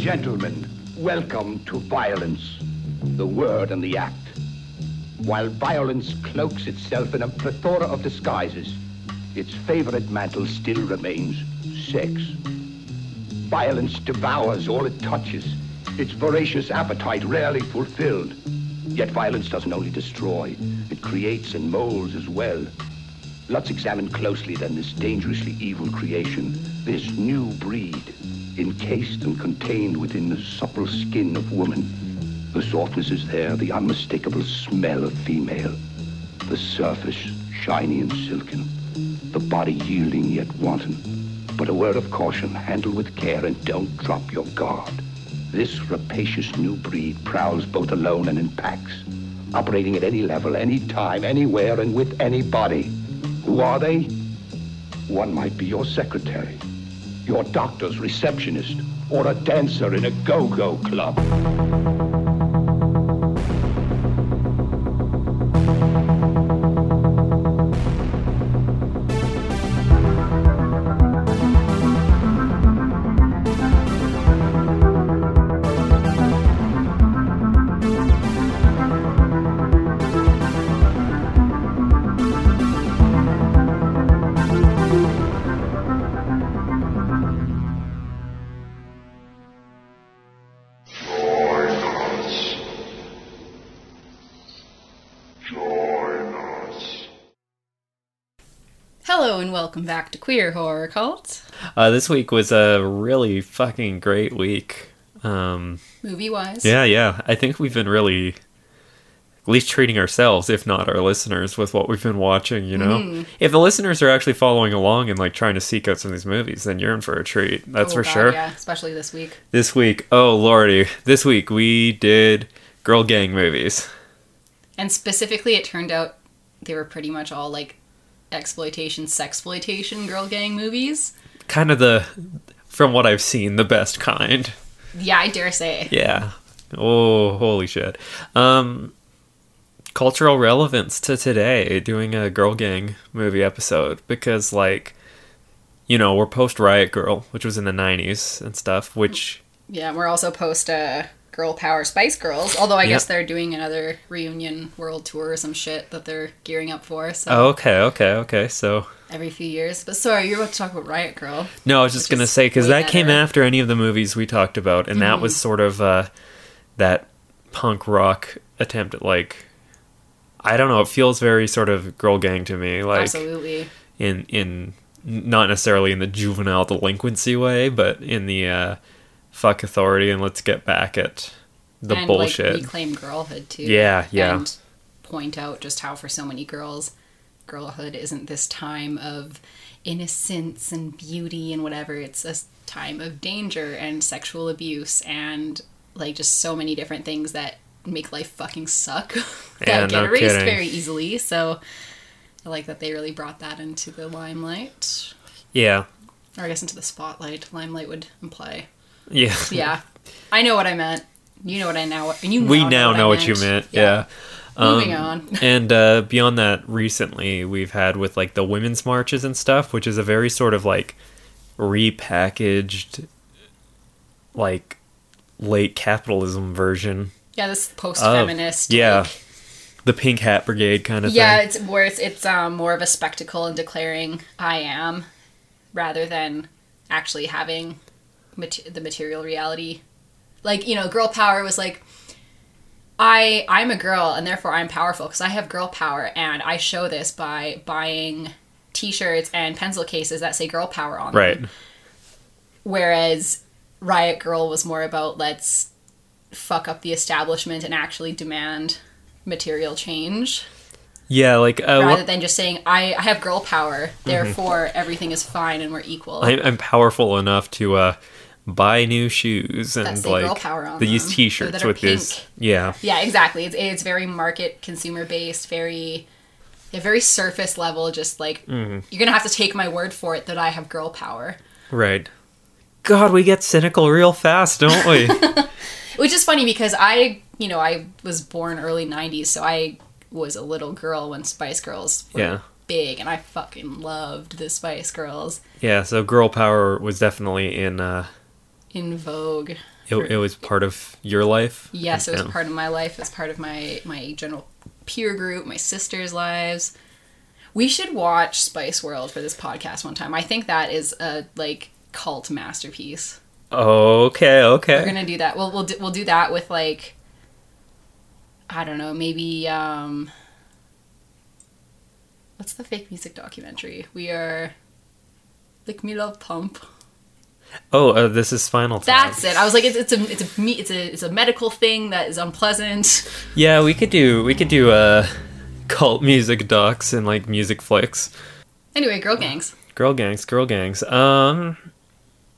gentlemen, welcome to violence, the word and the act. While violence cloaks itself in a plethora of disguises, its favorite mantle still remains sex. Violence devours all it touches, its voracious appetite rarely fulfilled. Yet violence doesn't only destroy, it creates and molds as well. Let's examine closely then this dangerously evil creation, this new breed, encased and contained within the supple skin of woman. The softness is there, the unmistakable smell of female. The surface, shiny and silken. The body yielding yet wanton. But a word of caution, handle with care and don't drop your guard. This rapacious new breed prowls both alone and in packs, operating at any level, any time, anywhere, and with anybody. Who are they? One might be your secretary, your doctor's receptionist, or a dancer in a go-go club. Welcome back to Queer Horror Cult. Uh, this week was a really fucking great week. Um, Movie wise. yeah, yeah. I think we've been really, at least treating ourselves, if not our listeners, with what we've been watching. You know, Mm. if the listeners are actually following along and like trying to seek out some of these movies, then you're in for a treat. That's Oh, for God, sure. Yeah, especially this week. This week, oh lordy, this week we did girl gang movies. And specifically, it turned out they were pretty much all like exploitation, sexploitation girl gang movies. Kind of the, from what I've seen, the best kind. Yeah, I dare say. Yeah. Oh, holy shit. Um cultural relevance to today doing a girl gang movie episode because like you know, we're post Riot Girl, which was in the 90s and stuff, which Yeah, we're also post uh, Girl Power Spice Girls. Although I Yep. guess they're doing another reunion world tour or some shit that they're gearing up for. So oh, okay, okay, okay. So every few years. But sorry, you're about to talk about Riot Girl. No, I was just gonna say because that came after any of the movies we talked about, and that Mm-hmm. was sort of uh, that punk rock attempt at like, I don't know. It feels very sort of girl gang to me, like Absolutely. in in not necessarily in the juvenile delinquency way, but in the uh, fuck authority and let's get back at the and bullshit. like reclaim girlhood too. Yeah, yeah. And point out just how for so many girls, girlhood isn't this time of innocence and beauty and whatever. It's a time of danger and sexual abuse and like just so many different things that make life fucking suck that Yeah, get no erased kidding. very easily. So I like that they really brought that into the limelight. yeah, Or I guess into the spotlight. Limelight would imply. Yeah. Yeah. I know what I meant. You know what I now and you we now know I what you meant. Yeah. Moving Um, on. and uh, beyond that, recently we've had with like the women's marches and stuff, which is a very sort of like repackaged, like late capitalism version. Yeah, this post-feminist. Of- yeah, like- the Pink Hat Brigade kind of yeah, thing. it's where it's it's um, more of a spectacle and declaring I am, rather than actually having mat- the material reality. Like you know, girl power was like. I I'm a girl and therefore I'm powerful because I have girl power and I show this by buying t-shirts and pencil cases that say girl power on them. Right. Whereas Riot Girl was more about let's fuck up the establishment and actually demand material change Yeah, like uh, rather than just saying I, I have girl power, therefore everything is fine and we're equal. I'm, I'm powerful enough to uh, buy new shoes and like girl power on these them, T-shirts with this. Yeah, yeah, exactly. It's it's very market consumer based, very yeah, very surface level. Just like Mm-hmm. you're gonna have to take my word for it that I have girl power. right. God, we get cynical real fast, don't we? Which is funny because I, you know, I was born early 90s, so I was a little girl when Spice Girls were Yeah. big, and I fucking loved the Spice Girls. Yeah, so girl power was definitely in uh in vogue. It, it was part of your life. Yes, it was Yeah. part of my life. It was part of my my general peer group, my sister's lives. We should watch Spice World for this podcast one time. I think that is a like cult masterpiece. Okay, okay. We're gonna do that. We'll we'll do, we'll do that with like I don't know, maybe um what's the fake music documentary? We are Lick Me Love Pump. Oh, uh, this is Spinal Tap. That's it. I was like, it's, it's a it's a it's a it's a medical thing that is unpleasant. Yeah, we could do we could do uh cult music docs and like music flicks. Anyway, girl gangs. Girl gangs, girl gangs. Um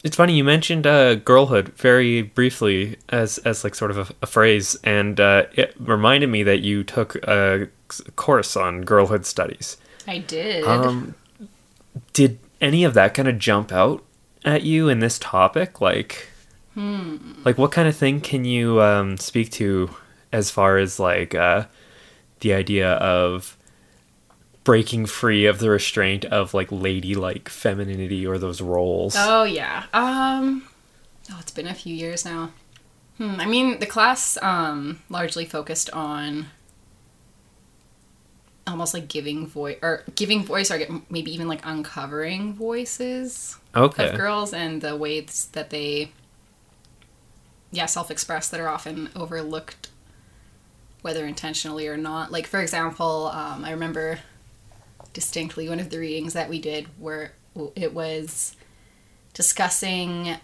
it's funny you mentioned uh girlhood very briefly as as like sort of a, a phrase and uh it reminded me that you took a course on girlhood studies. I did. Um did any of that kind of jump out at you in this topic like like what kind of thing can you um speak to as far as like uh the idea of breaking free of the restraint of like ladylike femininity or those roles Oh yeah. Um oh it's been a few years now. Hmm, I mean the class um largely focused on almost like giving voice or giving voice or maybe even like uncovering voices okay. of girls and the ways that they yeah self-express that are often overlooked whether intentionally or not. Like for example um, i remember distinctly one of the readings that we did where it was discussing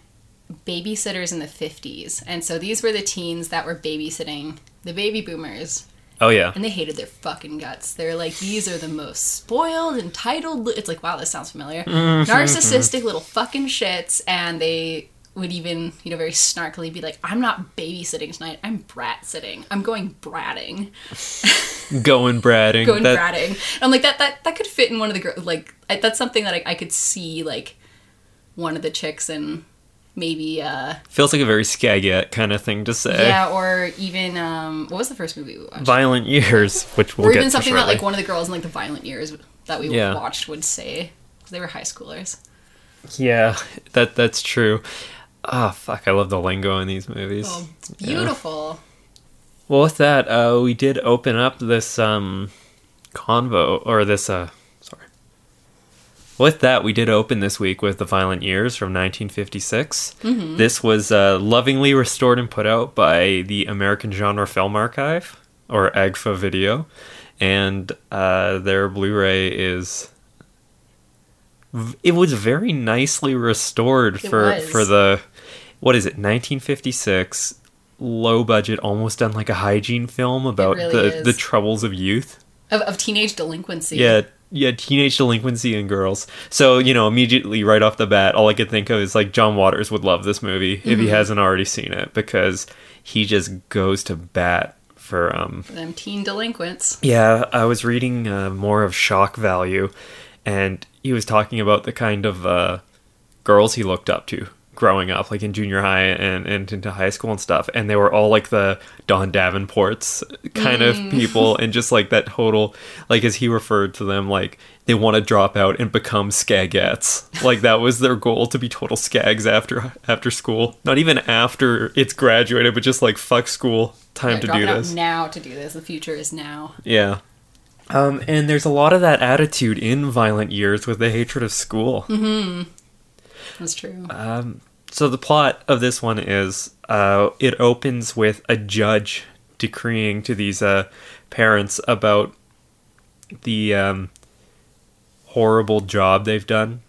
babysitters in the 50s and so these were the teens that were babysitting the baby boomers oh yeah and they hated their fucking guts. They're like, these are the most spoiled, entitled. li-" It's like, wow, this sounds familiar. Mm-hmm. Narcissistic little fucking shits, and they would even, you know, very snarkily be like, I'm not babysitting tonight. I'm brat sitting. I'm going bratting, going bratting going that, bratting. And I'm like, that that that could fit in one of the girls. Like, that's something that I, I could see like one of the chicks and maybe uh feels like a very skagette kind of thing to say yeah or even um what was the first movie we watched violent years which we'll or even something that like one of the girls in like the violent years that we Yeah. watched would say because they were high schoolers. yeah that that's true oh fuck i love the lingo in these movies Oh, it's beautiful. Well, with that, uh, we did open up this um, convo, or this, uh. With that, we did open this week with The Violent Years from 1956. This was uh, lovingly restored and put out by the American Genre Film Archive, or AGFA Video, and uh, their Blu ray is. It was very nicely restored It for was. for the what is it 1956 low budget almost done like a hygiene film about really the is. the troubles of youth Of, of teenage delinquency. yeah yeah teenage delinquency in girls so you know immediately right off the bat all i could think of is like john waters would love this movie if Mm-hmm. he hasn't already seen it because he just goes to bat for um Them teen delinquents. yeah, I was reading uh, more of Shock Value, and he was talking about the kind of uh, girls he looked up to growing up, like in junior high and, and into high school and stuff. And they were all like the Dawn Davenports kind of people, and just like that total, like as he referred to them, like they want to drop out and become skagettes. Like that was their goal to be total skags after after school. Not even after it's graduated, but just like fuck school, time Yeah, to do this. now to do this. The future is now. Yeah. Um, and there's a lot of that attitude in violent years with the hatred of school. That's true. Um, so the plot of this one is uh, it opens with a judge decreeing to these uh, parents about the um, horrible job they've done,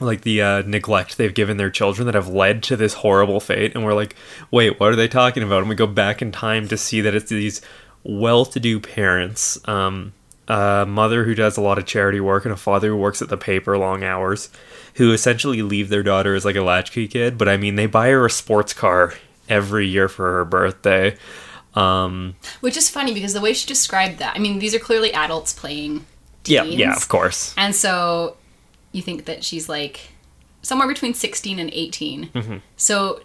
like the uh, neglect they've given their children that have led to this horrible fate. And we're like, wait, what are they talking about? And we go back in time to see that it's these well-to-do parents. Um, a mother who does a lot of charity work and a father who works at the paper long hours who essentially leave their daughter as like a latchkey kid but i mean they buy her a sports car every year for her birthday um Which is funny because the way she described that, I mean, these are clearly adults playing yeah yeah of course And so you think that she's like somewhere between 16 and 18. Mm-hmm. So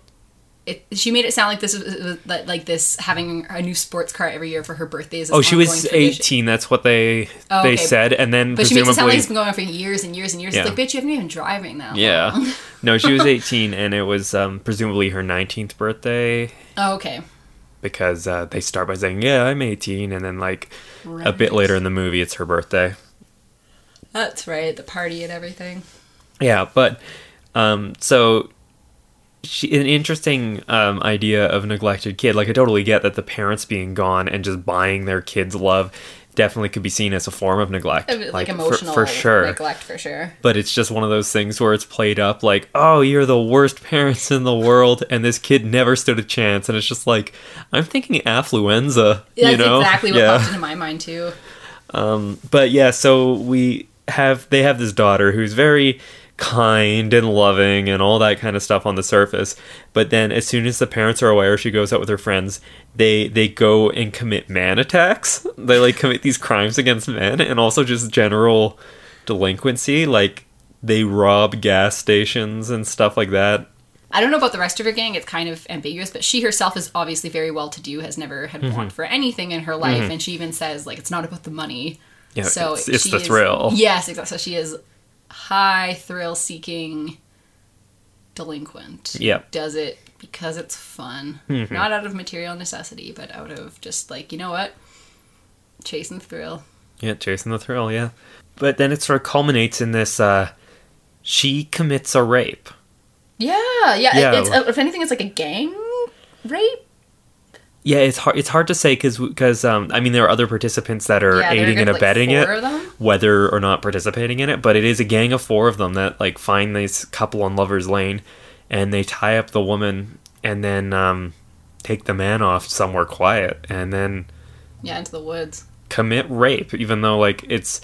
it, she made it sound like this was was like this having a new sports car every year for her birthday is. oh she was tradition. 18 that's what they Oh, they okay. said and then But she makes it sound like it's been going on for years and years and years. Yeah. It's like, bitch, you haven't even been driving now. yeah. No, she was 18, and it was um, presumably her 19th birthday Oh, okay. because uh, they start by saying, "Yeah, I'm 18," and then like a bit later in the movie, it's her birthday. That's right. The party and everything. Yeah, but um, so she, an interesting um, idea of neglected kid. Like I totally get that the parents being gone and just buying their kids love definitely could be seen as a form of neglect, Like, like, emotional for, sure. neglect for sure. But it's just one of those things where it's played up like, oh, you're the worst parents in the world, and this kid never stood a chance. And it's just like, I'm thinking affluenza, That's you know? exactly what yeah. popped into my mind too. but yeah, so we have they have this daughter who's very kind and loving and all that kind of stuff on the surface. But then as soon as the parents are aware she goes out with her friends, they they go and commit man attacks. They like commit these crimes against men and also just general delinquency like they rob gas stations and stuff like that. I don't know about the rest of her gang. It's kind of ambiguous, but she herself is obviously very well to do, has never had Mm-hmm. want for anything in her life, and she even says like it's not about the money. Yeah, so it's, it's the is- thrill. Yes, exactly. So she is high thrill seeking delinquent. Yep. Does it because it's fun, Mm-hmm. not out of material necessity, but out of just like you know what, chasing the thrill. Yeah, chasing the thrill, yeah. But then it sort of culminates in this uh she commits a rape. Yeah, yeah. Yeah. It's, if anything, it's like a gang rape. Yeah, it's hard. It's hard to say because um, I mean there are other participants that are Yeah, aiding and good, like, abetting it, whether or not participating in it. But it is a gang of four of them that like find this couple on Lovers Lane, and they tie up the woman and then um, take the man off somewhere quiet, and then Yeah, into the woods. commit rape. Even though like it's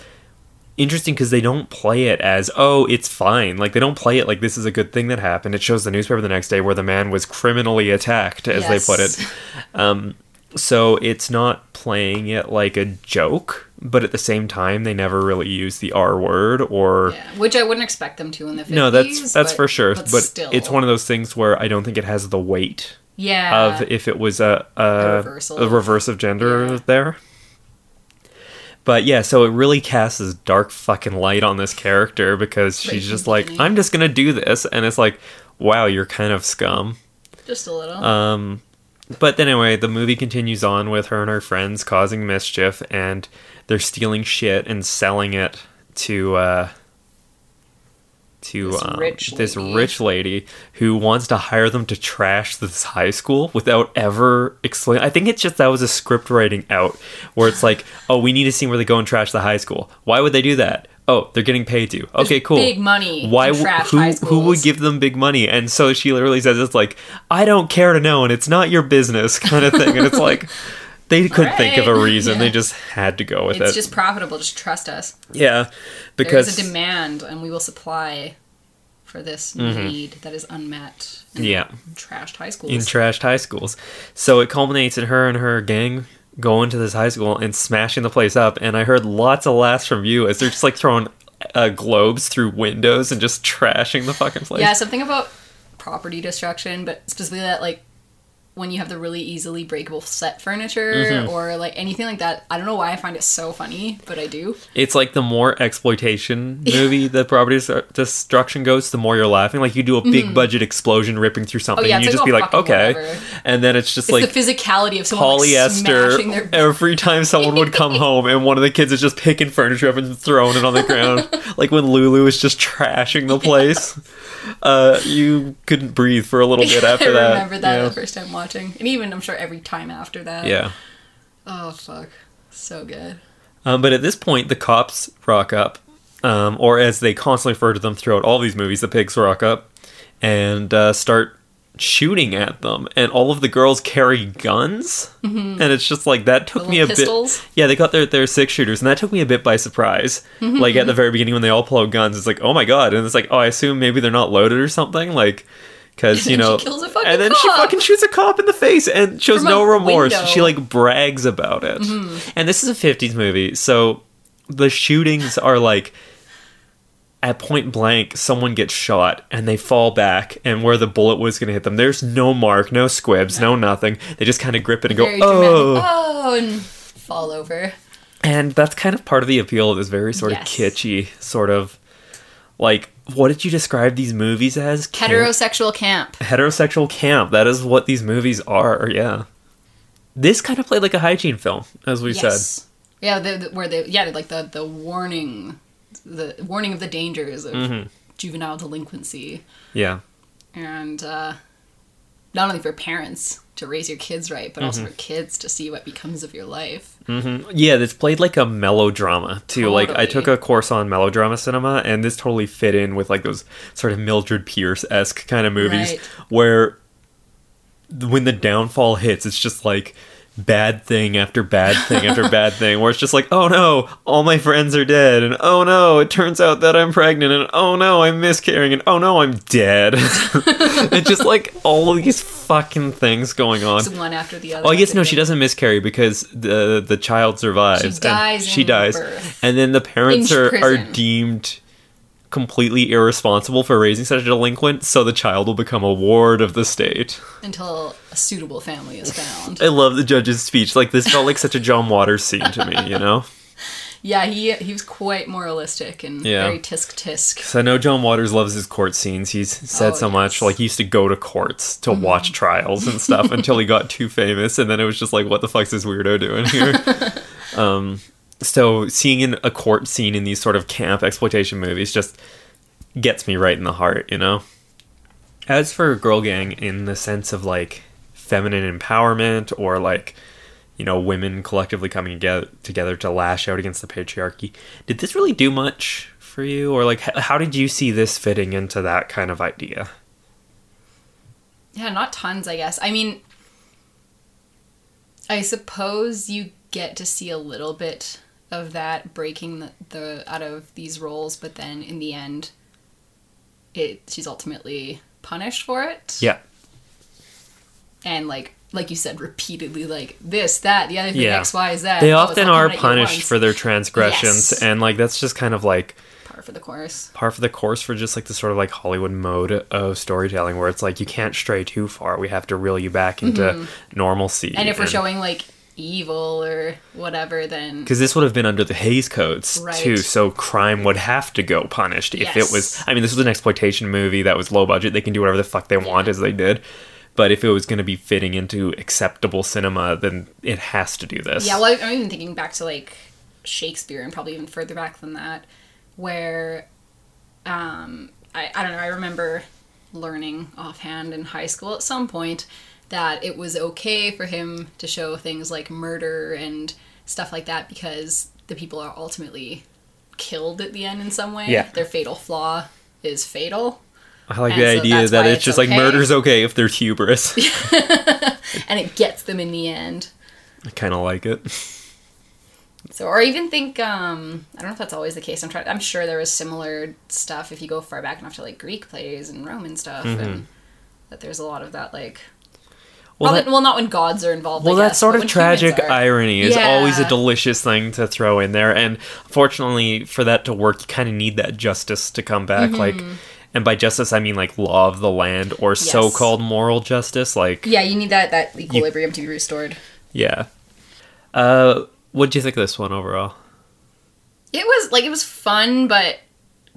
interesting because they don't play it as oh it's fine. Like they don't play it like this is a good thing that happened. It shows the newspaper the next day where the man was criminally attacked, as they put it. Um, so it's not playing it like a joke, but at the same time, they never really use the R word or. Yeah, which I wouldn't expect them to in the 50s. No, that's that's but- for sure. But, But, still, it's one of those things where I don't think it has the weight yeah. of if it was a a, A a, reverse of gender Yeah. there. But yeah, so it really casts this dark fucking light on this character because she's just like. I'm just gonna do this, and it's like, wow, you're kind of scum. just a little. Um, but then anyway, the movie continues on with her and her friends causing mischief, and they're stealing shit and selling it to uh, to This um, rich this lady. rich lady who wants to hire them to trash this high school without ever explaining. I think it's just that was a script writing out where it's like, oh, we need a scene where they go and trash the high school. Why would they do that? Oh, they're getting paid to. Okay, cool. big money Why? who who would give them big money? And so she literally says it's like, I don't care to know, and it's not your business, kind of thing. And it's like they couldn't think of a reason; Yeah. they just had to go with it's it. It's just profitable. Just trust us. yeah, because there's a demand, and we will supply for this need that is unmet. in Mm-hmm. Yeah. Trashed high schools. in trashed high schools. So it culminates in her and her gang going to this high school and smashing the place up. And I heard lots of laughs from you as they're just like throwing uh, globes through windows and just trashing the fucking place. yeah, something about property destruction, but specifically that like when you have the really easily breakable set furniture Mm-hmm. or like anything like that. I don't know why I find it so funny, but I do. It's like the more exploitation movie the property destruction goes, the more you're laughing. Like you do a big budget explosion ripping through something, Mm-hmm. Oh, yeah, and you it's just like, be oh, like, okay. whatever. And then it's just It's like the physicality of someone like, smashing polyester their every time someone would come home and one of the kids is just picking furniture up and throwing it on the ground like when lulu is just trashing the place uh you couldn't breathe for a little bit after that. I that remember that the first time watching, and even I'm sure every time after that. yeah Oh fuck, so good. um, but at this point the cops rock up um, or as they constantly refer to them throughout all these movies the pigs rock up and uh, start shooting at them and all of the girls carry guns and it's just like that took me a little bit? Yeah, they got their their six shooters, and that took me a bit by surprise. like at the very beginning when they all pull out guns, it's like, oh my god, and it's like, oh, I assume maybe they're not loaded or something, like. Because you know, she kills a fucking and then she fucking shoots a cop in the face and shows From no remorse. window. Mm-hmm. She like brags about it. And this is a '50s movie, so the shootings are like at point blank. Someone gets shot and they fall back, and where the bullet was going to hit them, there's no mark, no squibs, no nothing. They just kind of grip it and go, Very oh, dramatic. Oh, and fall over. and that's kind of part of the appeal of this very sort Yes. of kitschy, sort of Like, what did you describe these movies as? Camp- Heterosexual camp. heterosexual camp. That is what these movies are. Yeah. This kind of played like a hygiene film, as we said. Yes. Yeah, the, the, where they yeah like the the warning, the warning of the dangers of Mm-hmm. juvenile delinquency, Yeah. and uh, not only for parents to raise your kids right, but Mm-hmm. also for kids to see what becomes of your life. Yeah, this played like a melodrama too. Like I took a course on melodrama cinema, and this totally fit in with like those sort of Mildred Pierce esque kind of movies, Right. where when the downfall hits, it's just like bad thing after bad thing after bad thing, where it's just like, oh no, all my friends are dead, and oh no, it turns out that I'm pregnant, and oh no, I'm miscarrying, and oh no, I'm dead. it's just like all these fucking things going on. It's one after the other. Well, I guess no, she doesn't miscarry because the the child survives. She and dies She dies, birth. and then the parents In are, are deemed completely irresponsible for raising such a delinquent. So the child will become a ward of the state. until a suitable family is found. I love the judge's speech. Like this felt like such a John Waters scene to me. You know, yeah, he he was quite moralistic and Yeah. very tisk tisk. so I know John Waters loves his court scenes. He's said Oh, so much. yes. Mm-hmm. Like he used to go to courts to watch trials and stuff until he got too famous, and then it was just like, what the fuck's this weirdo doing here? um, so seeing in a court scene in these sort of camp exploitation movies just gets me right in the heart, you know. As for Girl Gang, in the sense of like feminine empowerment or like you know women collectively coming together together to lash out against the patriarchy, did this really do much for you, or like how did you see this fitting into that kind of idea? Yeah, not tons, I guess. I mean, I suppose you get to see a little bit of that breaking the, the out of these roles, but then in the end, it she's ultimately punished for it. Yeah, and like like you said repeatedly, like this, that, the other thing, Yeah. X, Y, Z. they Oh, it's often are coming at you at punished for their transgressions, Yes. and like that's just kind of like par for the course. par for the course for just like the sort of like Hollywood mode of storytelling where it's like you can't stray too far. We have to reel you back into normalcy. Mm-hmm. And if we're showing like evil or whatever, then because this would have been under the Hays codes Right. too, so crime would have to go punished if it was. I mean, this was an exploitation movie that was low budget; they can do whatever the fuck they want, as they did. But if it was going to be fitting into acceptable cinema, then it has to do this. Yeah, well, I'm even thinking back to like Shakespeare and probably even further back than that, where um, I, I don't know, I remember learning offhand in high school at some point that it was okay for him to show things like murder and stuff like that because the people are ultimately killed at the end in some way. Yeah. Their fatal flaw is fatal. I like And the so idea that it's, it's just like okay. murder's okay if there's hubris. and it gets them in the end. I kind of like it. So, or even think, um, I don't know if that's always the case. I'm trying. I'm sure there was similar stuff if you go far back enough to like Greek plays and Roman stuff, and that there's a lot of that like. Well, Well, that- well, not when gods are involved. Well, I that guess, sort of tragic irony is always a delicious thing to throw in there, and fortunately for that to work, you kind of need that justice to come back. Mm-hmm. Like, and by justice I mean like law of the land or so-called moral justice. Like, Yeah, you need that that equilibrium to be restored. yeah. Uh, what do you think of this one overall? It was like it was fun, but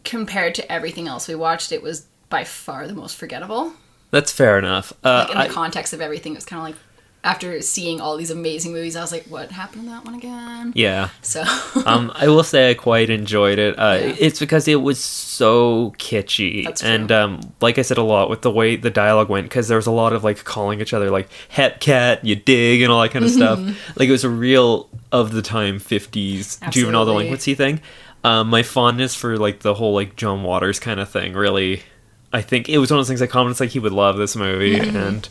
compared to everything else we watched, it was by far the most forgettable. That's fair enough. Uh, Like in the I- context of everything, it was kind of like after seeing all these amazing movies, I was like, "What happened to that one again?" yeah. So um, I will say I quite enjoyed it. Uh, Yeah. It's because it was so kitschy, and um, like I said a lot with the way the dialogue went, because there was a lot of like calling each other like "hep cat," "you dig," and all that kind of stuff. Like it was a real of the time '50s juvenile delinquency thing. Um, my fondness for like the whole like John Waters kind of thing really. I think it was one of those things I commented like he would love this movie, Mm-hmm. and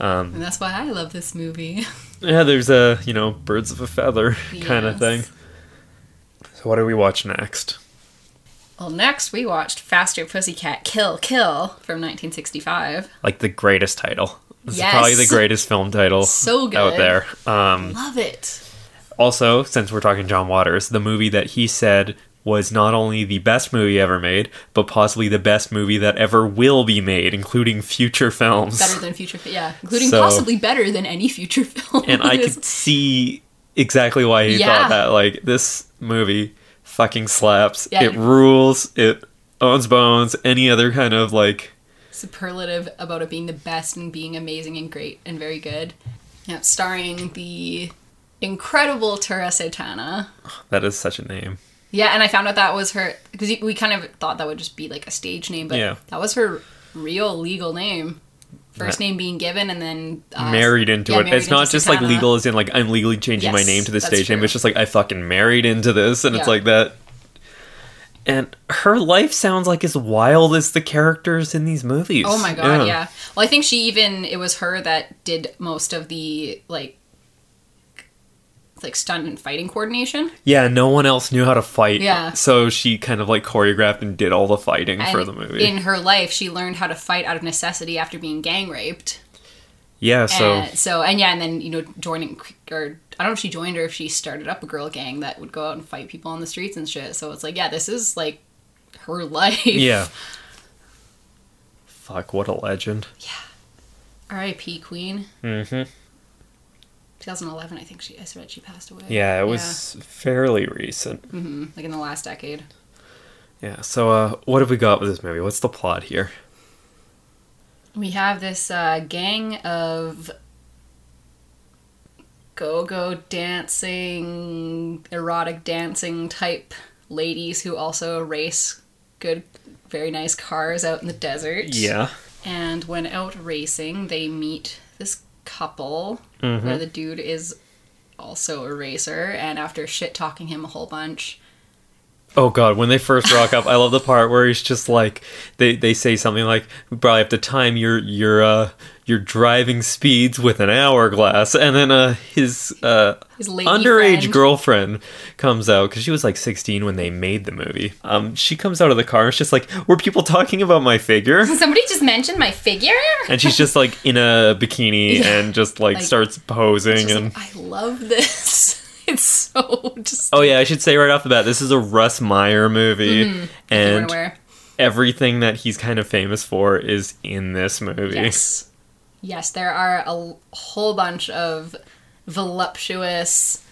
And that's why I love this movie. yeah, there's a you know birds of a feather kind of Yes. thing. So what do we watch next? Well, next we watched Faster Pussycat Kill Kill from 1965. like the greatest title. This Yes. is probably the greatest film title So good. out there. Um, Love it. also, since we're talking John Waters, the movie that he said was not only the best movie ever made, but possibly the best movie that ever will be made, including future films. Better than future, yeah, including So- possibly better than any future film. and I could see exactly why he Yeah. thought that. Like this movie fucking slaps. Yeah. It rules. It owns bones, any other kind of like superlative about it being the best and being amazing and great and very good. Yeah, starring the incredible Tura Satana. that is such a name. Yeah, and I found out that was her because we kind of thought that would just be like a stage name, but Yeah. that was her real legal name. First name being given, and then uh, married into yeah, it. married It's not into just like legal as in like I'm legally changing my name to the stage name. It's just like I fucking married into this and it's like that. And her life sounds like as wild as the characters in these movies. Oh my god, yeah. Well, I think she even it was her that did most of the like like stunt and fighting coordination. Yeah, no one else knew how to fight. Yeah. So she kind of like choreographed and did all the fighting And for the movie. in her life, she learned how to fight out of necessity after being gang raped. yeah, so and, so and yeah, and then you know joining or I don't know if she joined or if she started up a girl gang that would go out and fight people on the streets and shit. So it's like yeah, this is like her life. yeah. Fuck, what a legend. Yeah. R.I.P. Queen. Mm-hmm. 2011, I think she. I read she passed away. Yeah, it was fairly recent. hmm like in the last decade. Yeah. So, uh, what have we got with this movie? What's the plot here? We have this uh, gang of go-go dancing, erotic dancing type ladies who also race good, very nice cars out in the desert. Yeah. And when out racing, they meet this couple Mm-hmm. where the dude is also a racer, and after shit talking him a whole bunch, Oh god, when they first rock up, I love the part where he's just like they, they say something like we probably have to time your your uh your driving speeds with an hourglass and then uh his uh His underage friend. girlfriend comes out cuz she was like 16 when they made the movie. Um she comes out of the car and it's just like were people talking about my figure? somebody just mentioned my figure. And she's just like in a bikini Yeah. and just like, Like, starts posing and like, I love this. It's so just. Oh yeah, I should say right off the bat, this is a Russ Meyer movie, weren't and everything that he's kind of famous for is in this movie. Yes. Yes, there are a whole bunch of voluptuous,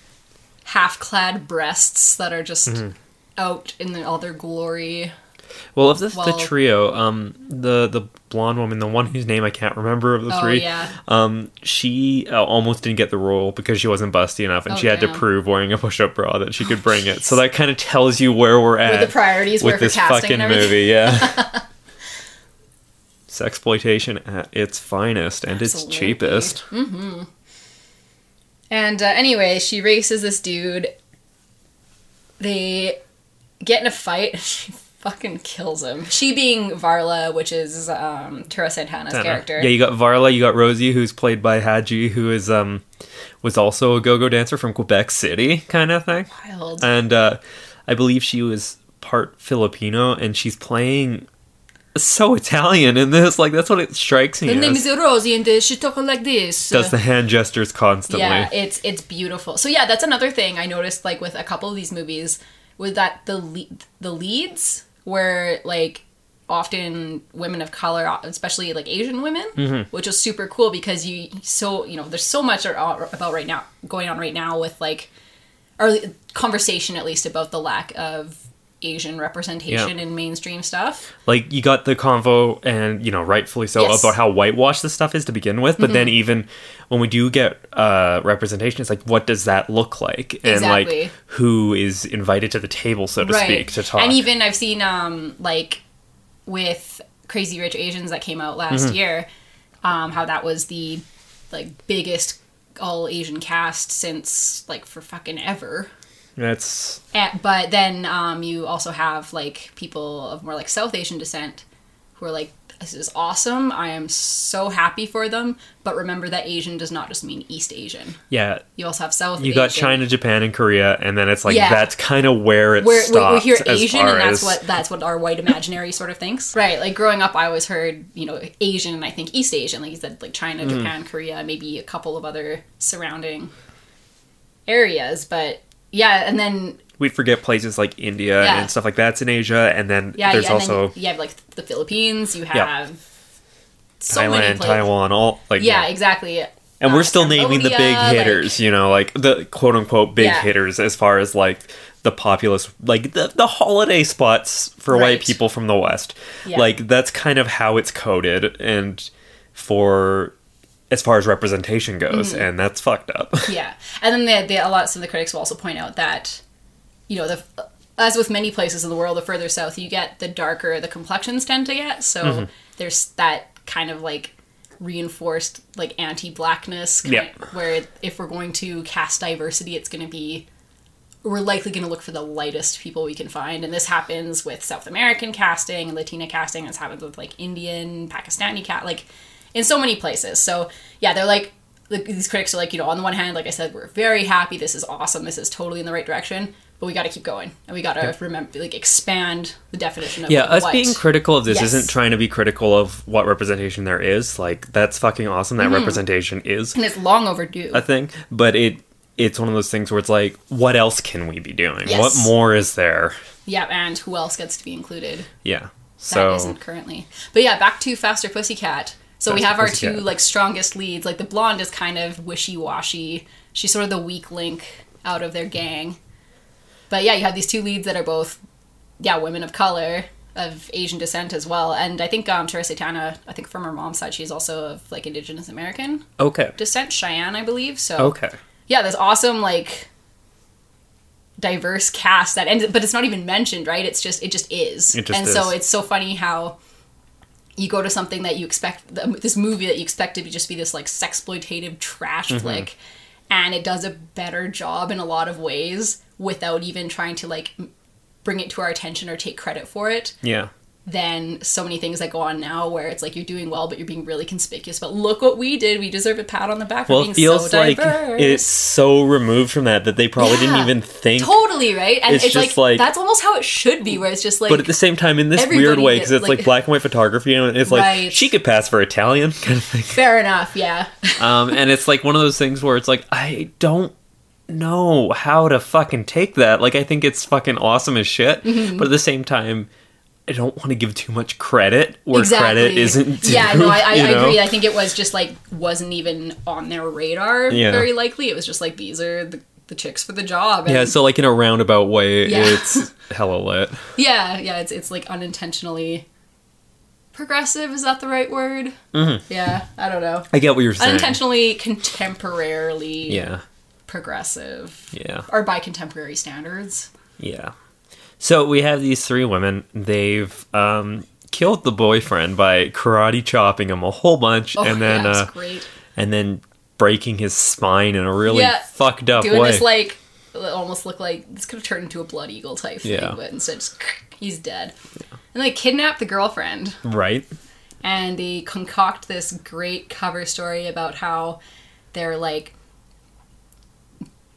half clad breasts that are just Mm-hmm. out in the, all their glory. Well, of this the Well- trio, um, the the blonde woman, the one whose name I can't remember of the Oh, three, yeah. um, she uh, almost didn't get the role because she wasn't busty enough, and Oh, she had to prove wearing a push-up bra that she could bring it. So that kind of tells you where we're at the priorities were with this fucking movie. Yeah. Sexploitation at its finest and its Absolutely. cheapest. And uh, anyway, she races this dude. They get in a fight. She fucking kills him. She being Varla, which is um, Tura Satana's character. Yeah, you got Varla, you got Rosie, who's played by Haji, who is um was also a go-go dancer from Quebec City, kind of thing. Wild. And uh, I believe she was part Filipino, and she's playing so Italian in this. Like that's what it strikes me Her name as. is Rosie, and uh, she talk like this. Does the hand gestures constantly. Yeah, it's it's beautiful. So yeah, that's another thing I noticed like with a couple of these movies was that the lead, the leads were like often women of color, especially like Asian women, Mm-hmm. which was super cool because you so you know there's so much about right now going on right now with like or conversation at least about the lack of Asian representation Yeah. in mainstream stuff. like you got the convo and you know rightfully so Yes. Mm-hmm. about how whitewashed this stuff is to begin with but then even when we do get uh representation it's like what does that look like and Exactly. like who is invited to the table so to speak to talk And even I've seen um like with Crazy Rich Asians that came out last Mm-hmm. year, um, how that was the like biggest all Asian cast since like for fucking ever. That's And, but then um, you also have like people of more like South Asian descent who are like, this is awesome. I am so happy for them. But remember that Asian does not just mean East Asian. yeah You also have South. you got china japan and korea and then it's like Yeah. that's kind of where it We're, we, stops we hear as Asian, and that's as- what that's what our white imaginary sort of thinks. Right. Like growing up, I always heard you know Asian, and I think East Asian, like you said, like China, Mm-hmm. Japan, Korea, maybe a couple of other surrounding areas. But yeah, and then we'd forget places like india Yeah. and stuff like that's in asia and then yeah, there's and also then you have like the Philippines. You have Yeah. so thailand taiwan all like Yeah, exactly. and we're uh, still naming the big Cambodia, like- hitters, you know, like the quote unquote big Yeah. hitters as far as like the populous, like the, the holiday spots for white people from the West. Yeah. Like that's kind of how it's coded, and for as far as representation goes, Mm-hmm. and that's fucked up. Yeah, and then the, the, a lot some of the critics will also point out that, you know, the as with many places in the world, the further south you get, the darker the complexions tend to get. So Mm-hmm. there's that kind of like reinforced like anti-blackness, kind Yeah. where if we're going to cast diversity, it's going to be we're likely going to look for the lightest people we can find, and this happens with South American casting and Latina casting. This happens with like Indian, Pakistani cat, like in so many places. So yeah, they're like, like these critics are like, you know, on the one hand, like I said, we're very happy. This is awesome. This is totally in the right direction. But we got to keep going, and we got to remember, like, expand the definition of Yeah, us what. being critical of this Yes. isn't trying to be critical of what representation there is. Like that's fucking awesome. Mm-hmm. That representation is and it's long overdue. I think, but it it's one of those things where it's like, what else can we be doing? Yes. What more is there? yeah, and who else gets to be included? Yeah. That So not currently. But yeah, back to Faster Pussycat. So we have our two like strongest leads. Like the blonde is kind of wishy washy. She's sort of the weak link out of their gang. But yeah, you have these two leads that are both, yeah, women of color of Asian descent as well. And I think um, Tura Satana, I think from her mom's side, she's also of like Indigenous American okay, descent, Cheyenne, I believe. So okay, yeah, this awesome like diverse cast that ends, but it's not even mentioned, right? It's just it just is. It just and so it's so funny how you go to something that you expect this movie that you expect to be just be this like sexploitative trash Mm-hmm. flick and it does a better job in a lot of ways without even trying to like bring it to our attention or take credit for it yeah. Than so many things that go on now where it's like you're doing well but you're being really conspicuous but look what we did we deserve a pat on the back for Well, being it feels so like diverse it's so removed from that that they probably didn't even think. Totally right, and It's it's, just like, like- that's almost how it should be. Where it's just like, but at the same time, in this weird way, because it's like, like- black and white photography, and it's like Right. she could pass for Italian kind of thing. fair enough, yeah, Um, and it's like one of those things where it's like I don't know how to fucking take that. Like I think it's fucking awesome as shit, Mm-hmm. but at the same time, I don't want to give too much credit where credit isn't. Due, yeah, no, I, I, I agree. I think it was just like wasn't even on their radar. Yeah. Very likely, it was just like these are the, the chicks for the job. And Yeah, so like in a roundabout way, Yeah. it's hella lit. yeah, yeah, it's it's like unintentionally progressive. Is that the right word? Mm-hmm. Yeah, I don't know. I get what you're saying. Unintentionally contemporarily Yeah, progressive, yeah, or by contemporary standards. yeah. So we have these three women. They've um, killed the boyfriend by karate chopping him a whole bunch, Oh, and then yeah, uh, great. and then breaking his spine in a really Yeah, fucked up doing way. this like it almost looked like this could have turned into a blood eagle type thing, Yeah. but instead just he's dead. And they kidnap the girlfriend right? and they concoct this great cover story about how they're like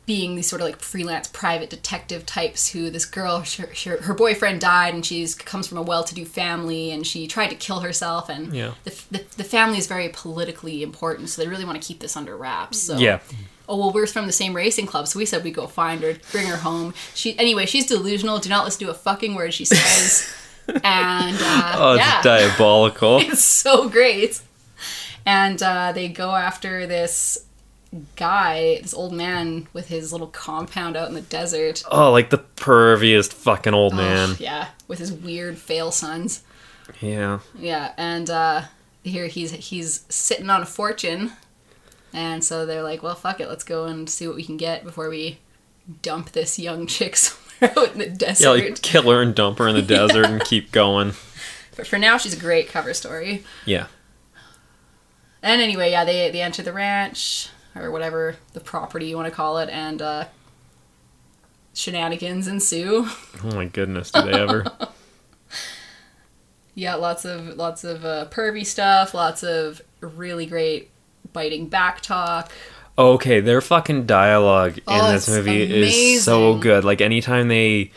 being these sort of like freelance private detective types who this girl her, her, her boyfriend died and she's comes from a well-to-do family and she tried to kill herself and Yeah. the, the, the family is very politically important so they really want to keep this under wraps so Yeah. oh well we're from the same racing club so we said we'd go find her bring her home she anyway she's delusional do not listen to a fucking word she says and uh, Oh, it's yeah diabolical. it's so great and uh, they go after this guy this old man with his little compound out in the desert oh, like the perviest fucking old man. Yeah with his weird fail sons Yeah. yeah and uh, here he's he's sitting on a fortune and so they're like well fuck it let's go and see what we can get before we dump this young chick somewhere out in the desert Yeah, like kill her and dump her in the desert and keep going. but for now she's a great cover story Yeah. And anyway, yeah, they they enter the ranch or whatever the property you want to call it, and uh, shenanigans ensue. Oh my goodness, do they ever? Yeah, lots of lots of uh, pervy stuff, lots of really great biting back talk. okay, their fucking dialogue in Oh, this it's movie is so good. Like anytime they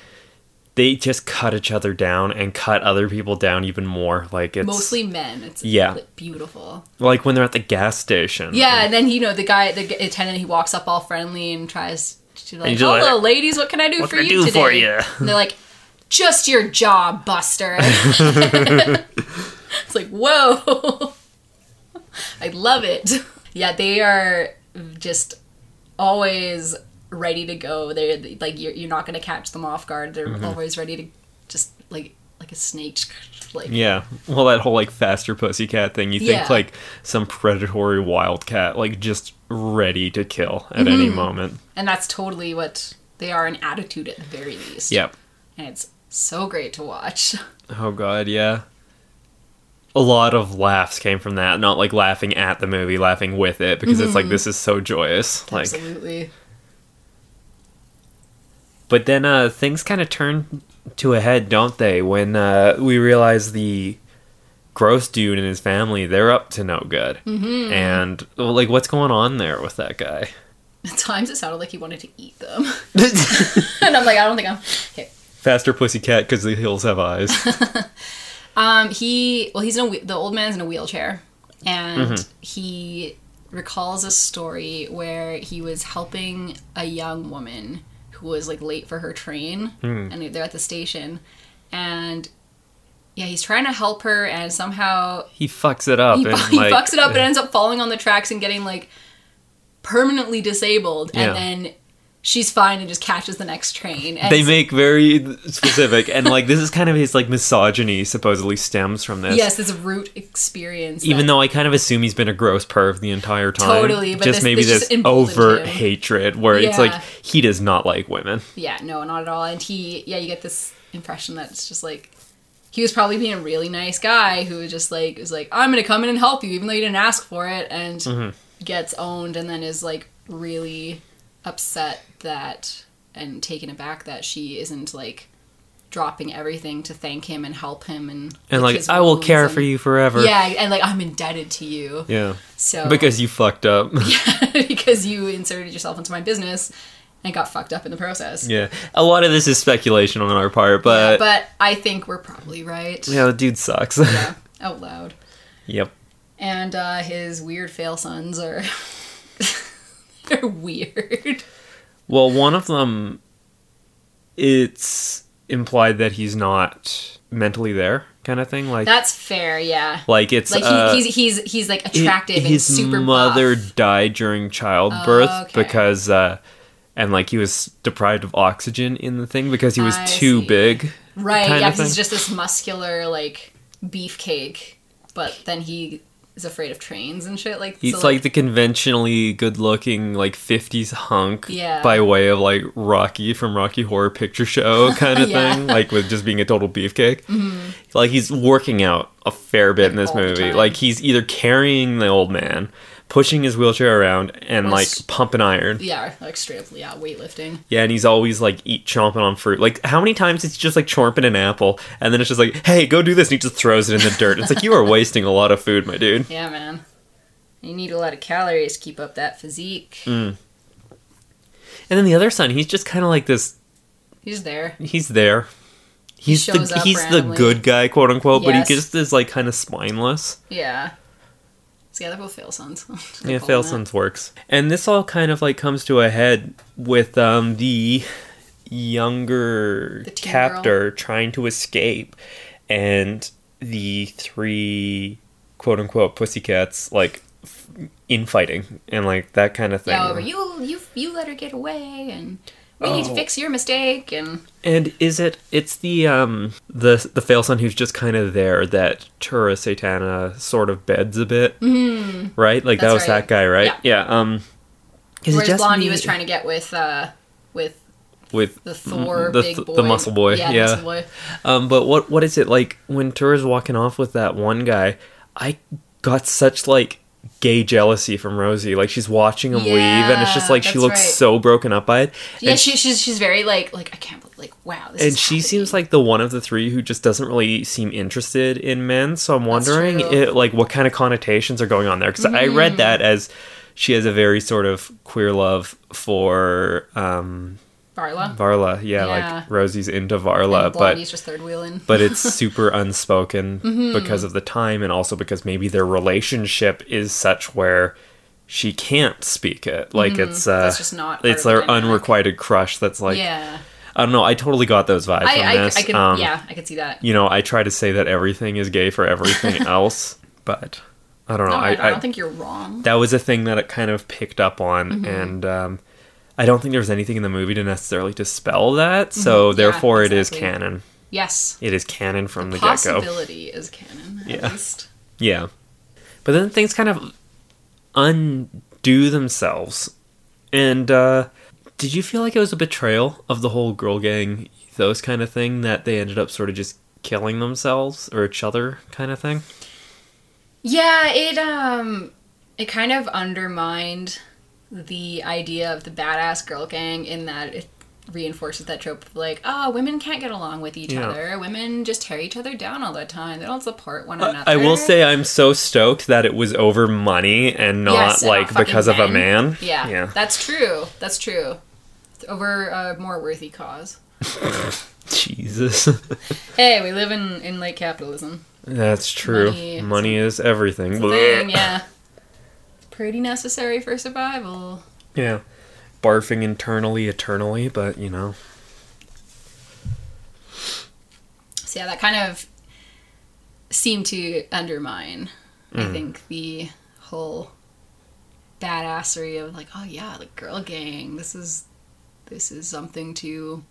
they just cut each other down and cut other people down even more. Like it's Mostly men. It's Yeah. like, beautiful. like when they're at the gas station. Yeah, and then you know the guy, the attendant, he walks up all friendly and tries to like, "Hello, like, ladies, what can I do "What for can I you do today?" for ya? And they're like, "Just your job, Buster." it's like, whoa, I love it. Yeah, they are just always ready to go. They're like you're, you're not going to catch them off guard. They're Mm-hmm. always ready to just like like a snake. Like Yeah. Well, that whole like faster pussycat thing, you think Yeah. like some predatory wildcat, like just ready to kill at any Mm-hmm. moment. and that's totally what they are in attitude at the very least. Yep. and it's so great to watch. Oh god, yeah. A lot of laughs came from that. Not like laughing at the movie, laughing with it because it's like this is so joyous. Like, Absolutely. But then uh, things kind of turn to a head, don't they? When uh, we realize the gross dude and his family they're up to no good, mm-hmm. and well, like what's going on there with that guy? At times it sounded like he wanted to eat them, and I'm like, I don't think I'm. Okay. Faster pussycat because the hills have eyes. Um, he well, he's in a the old man's in a wheelchair, and Mm-hmm. he recalls a story where he was helping a young woman who was like late for her train, Hmm. and they're at the station, and yeah, he's trying to help her, and somehow he fucks it up. he, and, he like, fucks it up and ends up falling on the tracks and getting like permanently disabled, Yeah. and then she's fine and just catches the next train. And they make very specific and like this is kind of his like misogyny supposedly stems from this yes, this root experience. even though i kind of assume he's been a gross perv the entire time Totally, but just this- maybe this this overt him. hatred where it's like he does not like women Yeah, no, not at all. And he, yeah, you get this impression that it's just like he was probably being a really nice guy who was just like was like I'm gonna come in and help you even though you didn't ask for it, and Mm-hmm. gets owned and then is like really upset that and taken aback that she isn't like dropping everything to thank him and help him and and like i will care and- for you forever Yeah, and like I'm indebted to you. yeah So because you fucked up yeah, because you inserted yourself into my business and got fucked up in the process. yeah a lot of this is speculation on our part but but I think we're probably right. yeah the dude sucks Yeah, out loud. yep And uh, his weird fail sons are they're weird. Well one of them it's implied that he's not mentally there kind of thing like That's fair, yeah. like it's Like he, uh, he's he's he's like attractive his and super mother buff. died during childbirth Oh, okay. because uh and like he was deprived of oxygen in the thing because he was I too see. big right? Yeah, he's just this muscular like beefcake, but then he is afraid of trains and shit. Like he's so, like the conventionally good looking like 50s hunk Yeah. by way of like rocky from rocky horror picture show kind of Yeah. thing like with just being a total beefcake mm-hmm. like he's working out a fair bit in this movie like he's either carrying the old man pushing his wheelchair around and like s- pumping iron yeah, like straight up yeah weightlifting. Yeah, and he's always like eat chomping on fruit. Like how many times he just like chomping an apple and then it's just like, hey, go do this and he just throws it in the dirt. It's like you are wasting a lot of food, my dude. Yeah, man. You need a lot of calories to keep up that physique. Mm. And then the other son, he's just kinda like this He's there. he's there. He's shows the he's randomly. the good guy, quote unquote, but he just is like kind of spineless. Yeah. So yeah, they're both fail sons. Yeah, fail sons works. And this all kind of like comes to a head with um the younger The captor trying to escape and the three quote unquote pussycats like f- infighting and like that kind of thing. Yeah, you, you, you let her get away, and we need to Oh. fix your mistake. And And is it it's the um the the fail son who's just kind of there that Tura Satana sort of beds a bit. Mm, right? Like that was right. that guy, right? Yeah. um is it just Blondie me- was trying to get with, uh, with with the Thor the, big th- boy, the muscle boy, Yeah, yeah. muscle boy. Um, but what what is it like when Tura's walking off with that one guy? I got such like gay jealousy from Rosie. Like she's watching him leave, and it's just like she looks right. so broken up by it. Yeah, and she, she's she's very like like I can't believe like wow. This and she happening. seems like the one of the three who just doesn't really seem interested in men. So I'm wondering. It, like, what kind of connotations are going on there? Because I read that as she has a very sort of queer love for um, Varla. Varla. Yeah, Yeah. like Rosie's into Varla, but he's just third wheeling. but it's super unspoken Mm-hmm. because of the time and also because maybe their relationship is such where she can't speak it like it's uh Mm-hmm. That's just not it's their dynamic. unrequited crush that's like yeah, i don't know i totally got those vibes I from I, this I could um, yeah I could see that. you know i try to say that everything is gay for everything else but I don't know. No, I, I, I don't think you're wrong. that was a thing that it kind of picked up on, Mm-hmm. and um, I don't think there was anything in the movie to necessarily dispel that. So Mm-hmm. Yeah, therefore, it is canon. Yes. It is canon from the, get go. Possibility is canon, Yeah. least. Yeah. But then things kind of undo themselves. And uh did you feel like it was a betrayal of the whole girl gang those kind of thing that they ended up sort of just killing themselves or each other kind of thing? Yeah, it um it kind of undermined the idea of the badass girl gang in that it reinforces that trope of like, oh, women can't get along with each Yeah. other. Women just tear each other down all the time. They don't support one another. I will say I'm so stoked that it was over money and not Yes, and like because of a man. Yeah, Yeah. that's true. That's true. It's over a more worthy cause. Jesus. Hey, we live in in late capitalism. That's true. Money Money, is is everything. Thing, yeah. Pretty necessary for survival. Yeah. Barfing internally, eternally, but you know. So yeah, that kind of seemed to undermine, I Mm. think, the whole badassery of like, oh yeah, the girl gang. This is this is something to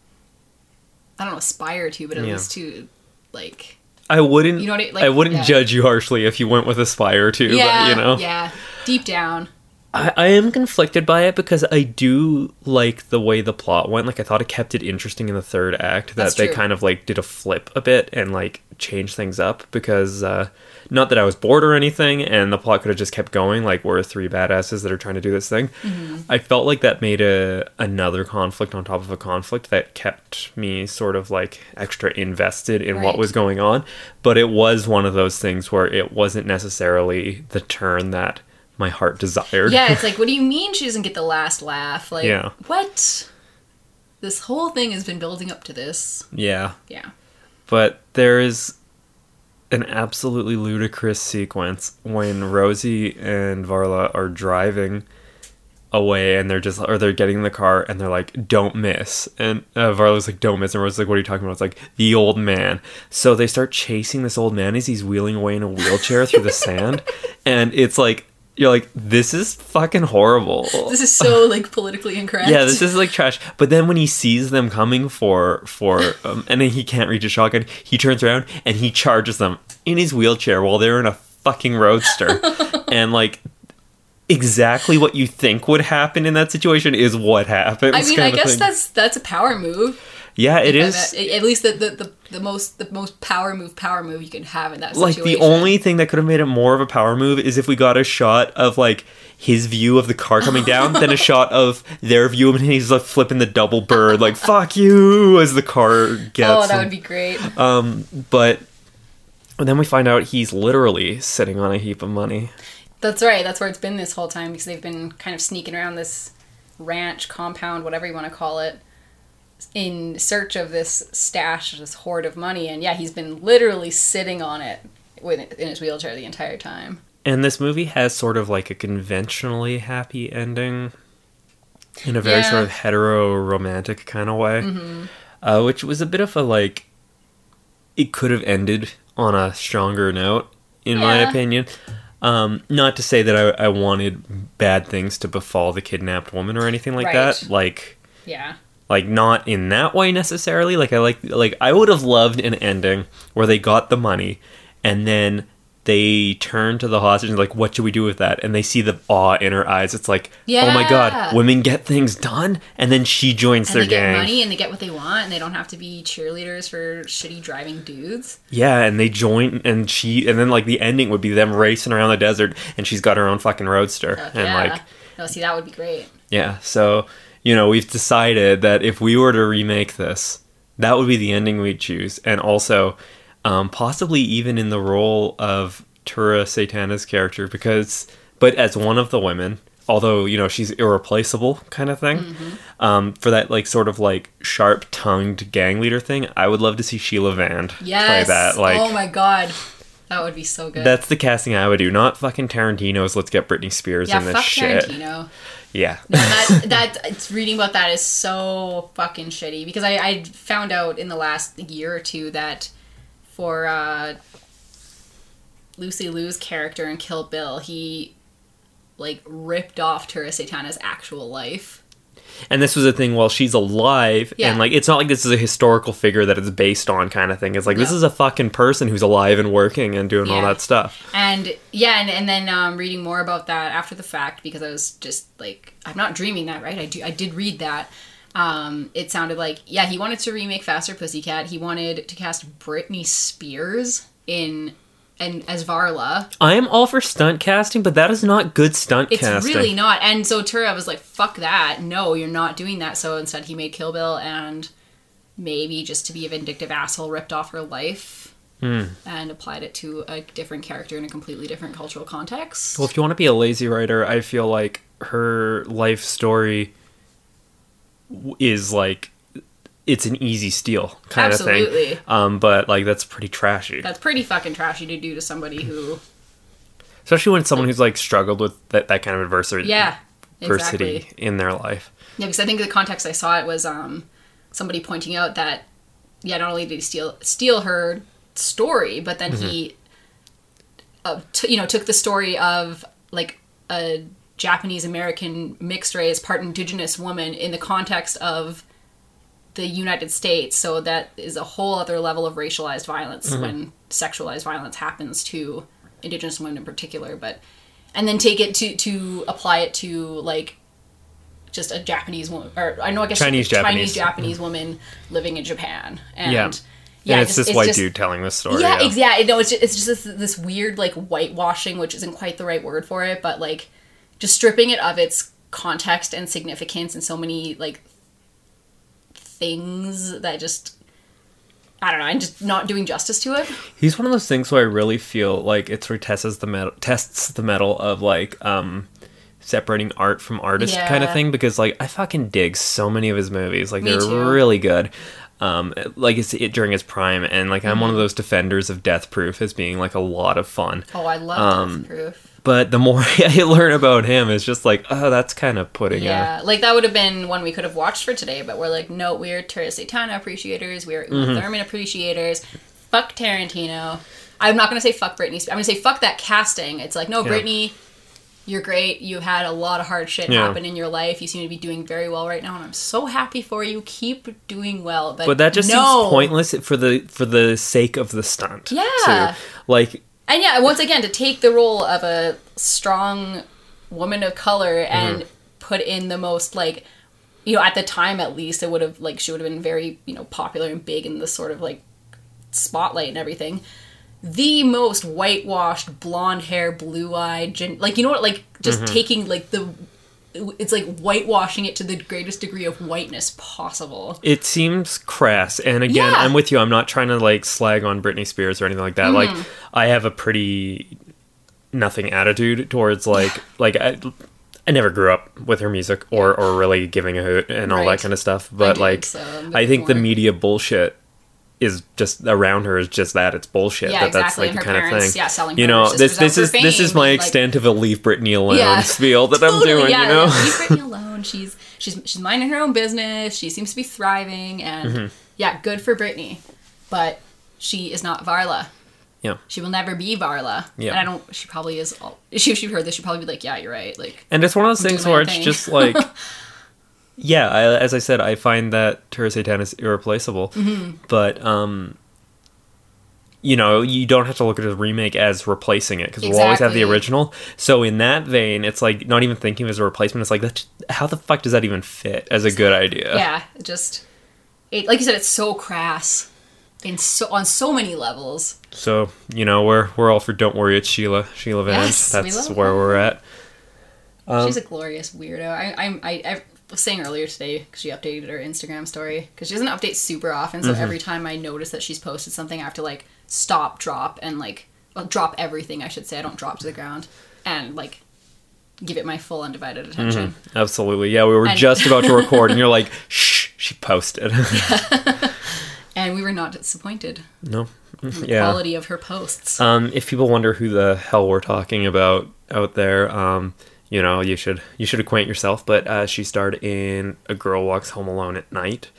I don't know, aspire to, but at Yeah. least to like I wouldn't. You know what I- like, I wouldn't yeah. judge you harshly if you went with Aspire too. yeah, but, you know, yeah, deep down. I, I am conflicted by it because I do like the way the plot went. Like I thought it kept it interesting in the third act. That That's they true. kind of like did a flip a bit and like changed things up because uh, not that I was bored or anything, and the plot could have just kept going. Like we're three badasses that are trying to do this thing. Mm-hmm. I felt like that made a another conflict on top of a conflict that kept me sort of like extra invested in what was going on. But it was one of those things where it wasn't necessarily the turn that my heart desired. Yeah, it's like, what do you mean she doesn't get the last laugh? Like, Yeah. what? This whole thing has been building up to this. yeah. Yeah. But there is an absolutely ludicrous sequence when Rosie and Varla are driving away and they're just or they're getting in the car and they're like don't miss. And uh, Varla's like don't miss. And Rosie's like what are you talking about? It's like the old man. So they start chasing this old man as he's wheeling away in a wheelchair through the sand. And it's like you're like this is fucking horrible This is so like politically incorrect. yeah, this is like trash. But then when he sees them coming for for, um, and then he can't reach a shotgun, he turns around and he charges them in his wheelchair while they're in a fucking roadster, and like exactly what you think would happen in that situation is what happens. I mean, I guess thing. that's that's a power move. Yeah, it is. If At least the, the, the, the most the most power move power move you can have in that situation. Like the only thing that could have made it more of a power move is if we got a shot of like his view of the car coming down, then a shot of their view and he's like flipping the double bird, like "fuck you" as the car gets. Oh, that and- would be great. Um, but then we find out he's literally sitting on a heap of money. That's right. That's where it's been this whole time because they've been kind of sneaking around this ranch compound, whatever you want to call it, in search of this stash, this hoard of money. And yeah, he's been literally sitting on it in his wheelchair the entire time. And this movie has sort of like a conventionally happy ending in a very Yeah. Mm-hmm. sort of hetero romantic kind of way, uh, which was a bit of a like, it could have ended on a stronger note, in my opinion. Um, not to say that I, I wanted bad things to befall the kidnapped woman or anything like Right. that. Like, Yeah. Like not in that way necessarily like i like like i would have loved an ending where they got the money and then they turn to the hostage and like what should we do with that and they see the awe in her eyes it's like yeah. oh my god women get things done and then she joins And their they get gang money and they get what they want and they don't have to be cheerleaders for shitty driving dudes. yeah and they join and she and then like the ending would be them racing around the desert and she's got her own fucking roadster Fuck and yeah. like no, see, that would be great. Yeah, so you know we've decided that if we were to remake this, that would be the ending we'd choose, and also um, possibly even in the role of Tura Satana's character, because but as one of the women, although you know she's irreplaceable kind of thing, um, for that like sort of like sharp tongued gang leader thing, I would love to see Sheila Vand Yes. play that. Like oh my god. That would be so good. that's the casting I would do, not fucking Tarantino's. Let's get Britney Spears yeah, in this fuck shit. Tarantino. Yeah. that that it's reading about that is so fucking shitty because I, I found out in the last year or two that for uh Lucy Liu's character in Kill Bill, he like ripped off Tura Satana's actual life. And this was a thing while she's alive, Yeah. and like it's not like this is a historical figure that it's based on kind of thing. It's like this is a fucking person who's alive and working and doing all that stuff. And yeah, and, and then um, reading more about that after the fact because I was just like, I'm not dreaming that, right? I do, I did read that. Um, it sounded like yeah, he wanted to remake Faster Pussycat. He wanted to cast Britney Spears in and as Varla. I am all for stunt casting, but that is not good stunt It's casting. It's really not. And so Tura was like, "Fuck that! No, you're not doing that." So instead, he made Kill Bill and maybe just to be a vindictive asshole, ripped off her life. Hmm. And applied it to a different character in a completely different cultural context. Well, if you want to be a lazy writer, I feel like her life story is like it's an easy steal kind of thing. Absolutely. Um, but like that's pretty trashy, That's pretty fucking trashy to do to somebody who, especially when someone who's like struggled with that, that kind of adversity. yeah, adversity exactly. in their life. Yeah, because I think the context I saw it was um, somebody pointing out that yeah, not only did he steal steal her story, but then he, uh, t- you know, took the story of like a Japanese American mixed race, part indigenous woman in the context of the United States. So that is a whole other level of racialized violence mm-hmm. when sexualized violence happens to indigenous women in particular. But and then take it to to apply it to like just a Japanese woman, or I know I guess Chinese Japanese. Chinese mm-hmm. Japanese woman living in Japan, and Yeah. yeah, and it's just- this white just- dude telling this story. yeah, exactly. No, it's just, it's just this, this weird like whitewashing, which isn't quite the right word for it, but like just stripping it of its context and significance and so many like things that just I don't know, I'm just not doing justice to it. He's one of those things where I really feel like it sort of tests the mettle, tests the mettle of like um separating art from artist kind of thing because like I fucking dig so many of his movies. Like Me they're too. really good. Um, like it's it during his prime, and like I'm one of Mm-hmm. those defenders of Death Proof as being like a lot of fun. Oh, I love Um, Death Proof. But the more I learn about him, it's just like, oh, that's kind of putting Yeah, like that would have been one we could have watched for today, but we're like, no, we're Tura Satana appreciators, we're Mm-hmm. Thurman appreciators. Fuck Tarantino. I'm not gonna say fuck Britney. I'm gonna say fuck that casting. It's like, no, Yeah. Britney, you're great. You had a lot of hard shit Yeah. happen in your life. You seem to be doing very well right now, and I'm so happy for you. Keep doing well. But, But that just no. seems pointless for the for the sake of the stunt. Yeah. too. Like And yeah, once again, to take the role of a strong woman of color and Mm-hmm. put in the most like, you know, at the time at least, it would have like she would have been very you know popular and big in the sort of like spotlight and everything. The most whitewashed, blonde hair, blue eyed, gen- like you know what, like just Mm-hmm. taking like the. It's like whitewashing it to the greatest degree of whiteness possible. it seems crass and again Yeah. i'm with you i'm not trying to like slag on britney spears or anything like that like Mm-hmm. i have a pretty nothing attitude towards like like I, I never grew up with her music or or really giving a hoot and all Right. that kind of stuff but did, like so i think the media bullshit is just around her is just that it's bullshit Yeah, that that's exactly, like and the her kind of parents, thing yeah, selling you know this this is for this is my like- extent of a leave britney alone Yeah. spiel that i'm Totally, doing yeah, you know Leave Britney alone. She's she's she's minding her own business. She seems to be thriving, and Mm-hmm. yeah, good for Britney. But she is not Varla. yeah She will never be Varla. Yeah. And I don't. She probably is. All, if she heard this, she'd probably be like, "Yeah, you're right." Like, And it's one of those I'm things where it's thing. just like, yeah, I, as I said, I find that Tura Satana is irreplaceable. Mm-hmm. But, um, you know, you don't have to look at a remake as replacing it because we'll always have the original. So in that vein, it's like not even thinking of as a replacement. It's like, that's, how the fuck does that even fit as a good idea? yeah, just it, like you said, it's so crass. In so on so many levels. So you know, we're we're all for don't worry, it's Sheila, Sheila Vand. Yes, that's where her. we're at. Um, She's a glorious weirdo. I, I'm I, I was saying earlier today because she updated her Instagram story because she doesn't update super often. Mm-hmm. So every time I notice that she's posted something, I have to like stop, drop, and like well, drop everything. I should say I don't drop to the ground and like give it my full undivided attention. Absolutely, yeah. We were And- just about to record, and you're like, "Shh," she posted. And we were not disappointed no, the yeah. quality of her posts. Um, if people wonder who the hell we're talking about out there, um, you know, you should you should acquaint yourself. But uh, she starred in A Girl Walks Home Alone at Night,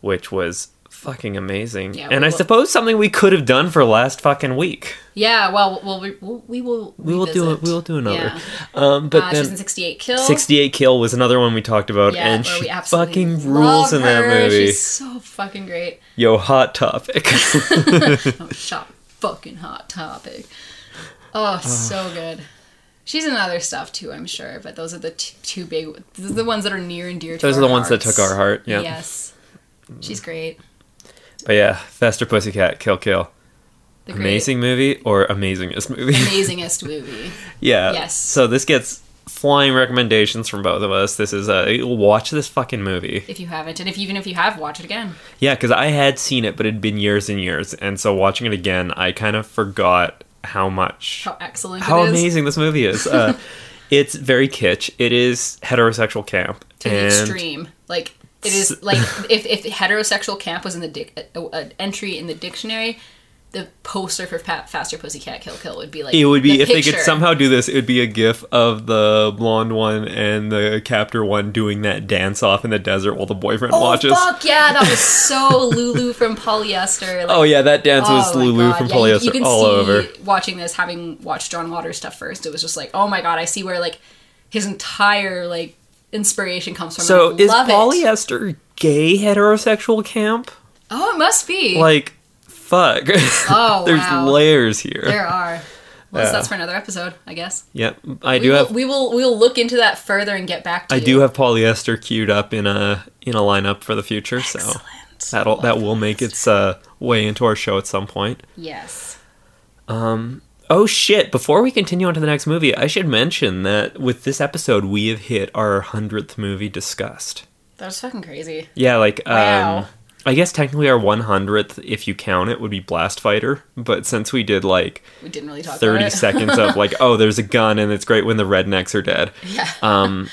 which was fucking amazing. Yeah, and I will- suppose something we could have done for last fucking week. Yeah, well, well, we, we'll, we will. We will do it. We will do another. Yeah. Um, but uh, then she's in 68 Kill. 68 Kill was another one we talked about, Yeah, and she fucking rules in that her. movie. She's so fucking great. Yo, hot topic. Oh, shot fucking hot topic. Oh, so good. She's in other stuff too, I'm sure, but those are the t- two big. Those are the ones that are near and dear to Those are the ones that took our heart. Yeah. Yes. She's great. But yeah, Faster Pussycat, Kill Kill. The Amazing movie or amazingest movie? amazingest movie. yeah. Yes. So this gets flying recommendations from both of us. This is a watch this fucking movie. If you haven't, and if even if you have, watch it again. Yeah, because I had seen it, but it had been years and years, and so watching it again, I kind of forgot how much How excellent how it is. amazing this movie is. Uh, it's very kitsch. It is heterosexual camp to the extreme. Like it is like if if heterosexual camp was in the dic- uh, an entry in the dictionary, the poster for Fa- Faster Pussycat Kill Kill would be like It would be the if they could somehow do this. It would be a gif of the blonde one and the captor one doing that dance off in the desert while the boyfriend Oh watches. fuck yeah, that was so Lulu from Polyester. Like, Oh yeah, that dance was oh my Lulu God. from Yeah, Polyester you, can all see, over. Watching this, having watched John Waters stuff first, it was just like, oh my god, I see where like his entire like inspiration comes from. So is love it. polyester gay heterosexual camp? Oh, it must be. Like, fuck. Oh, There's wow. layers here. there are. Well, Yeah. that's for another episode, I guess. Yep, I We do will, have. we will we will look into that further and get back to I you. do have polyester queued up in a in a lineup for the future, so that'll Love that will make its uh, way into our show at some point. Yes. Um. Oh shit! Before we continue on to the next movie, I should mention that with this episode, we have hit our hundredth movie discussed. That was fucking crazy. Yeah, like Wow. um, I guess technically our one hundredth, if you count it, would be Blast Fighter. But since we did like We didn't really talk thirty about seconds of like, oh, there's a gun and it's great when the rednecks are dead. yeah. Um,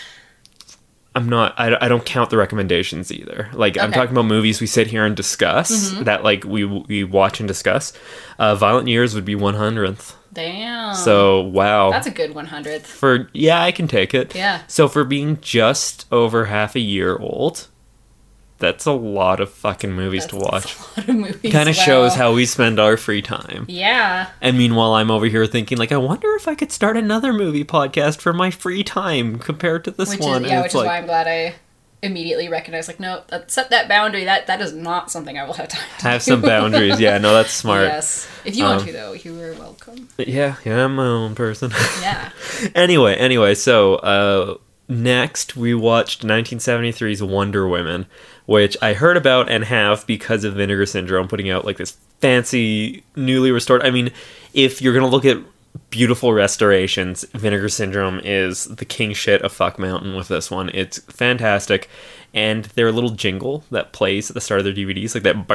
I'm not. I, I don't count the recommendations either. Like I'm talking about movies we sit here and discuss that like we we watch and discuss. Uh, Violent Years would be one hundredth. Damn. So wow. That's a good 100th. for yeah, I can take it. Yeah. So for being just over half a year old, that's a lot of fucking movies That's, to watch. a lot of movies. Kind of Wow. shows how we spend our free time. Yeah. And meanwhile, I'm over here thinking, like, I wonder if I could start another movie podcast for my free time compared to this Which one. is yeah, which is like, why I'm glad I immediately recognized like no, set that boundary. That that is not something I will have time to have do. some boundaries. Yeah, no, that's smart. Yes. If you want Um, to though, you are welcome. Yeah, yeah, I'm my own person. Yeah. anyway, anyway, so uh, next we watched 1973's Wonder Women, which I heard about and have because of Vinegar Syndrome putting out like this fancy, newly restored. I mean, if you're gonna look at beautiful restorations, Vinegar Syndrome is the king shit of Fuck Mountain with this one. It's fantastic. And their little jingle that plays at the start of their DVDs, like that,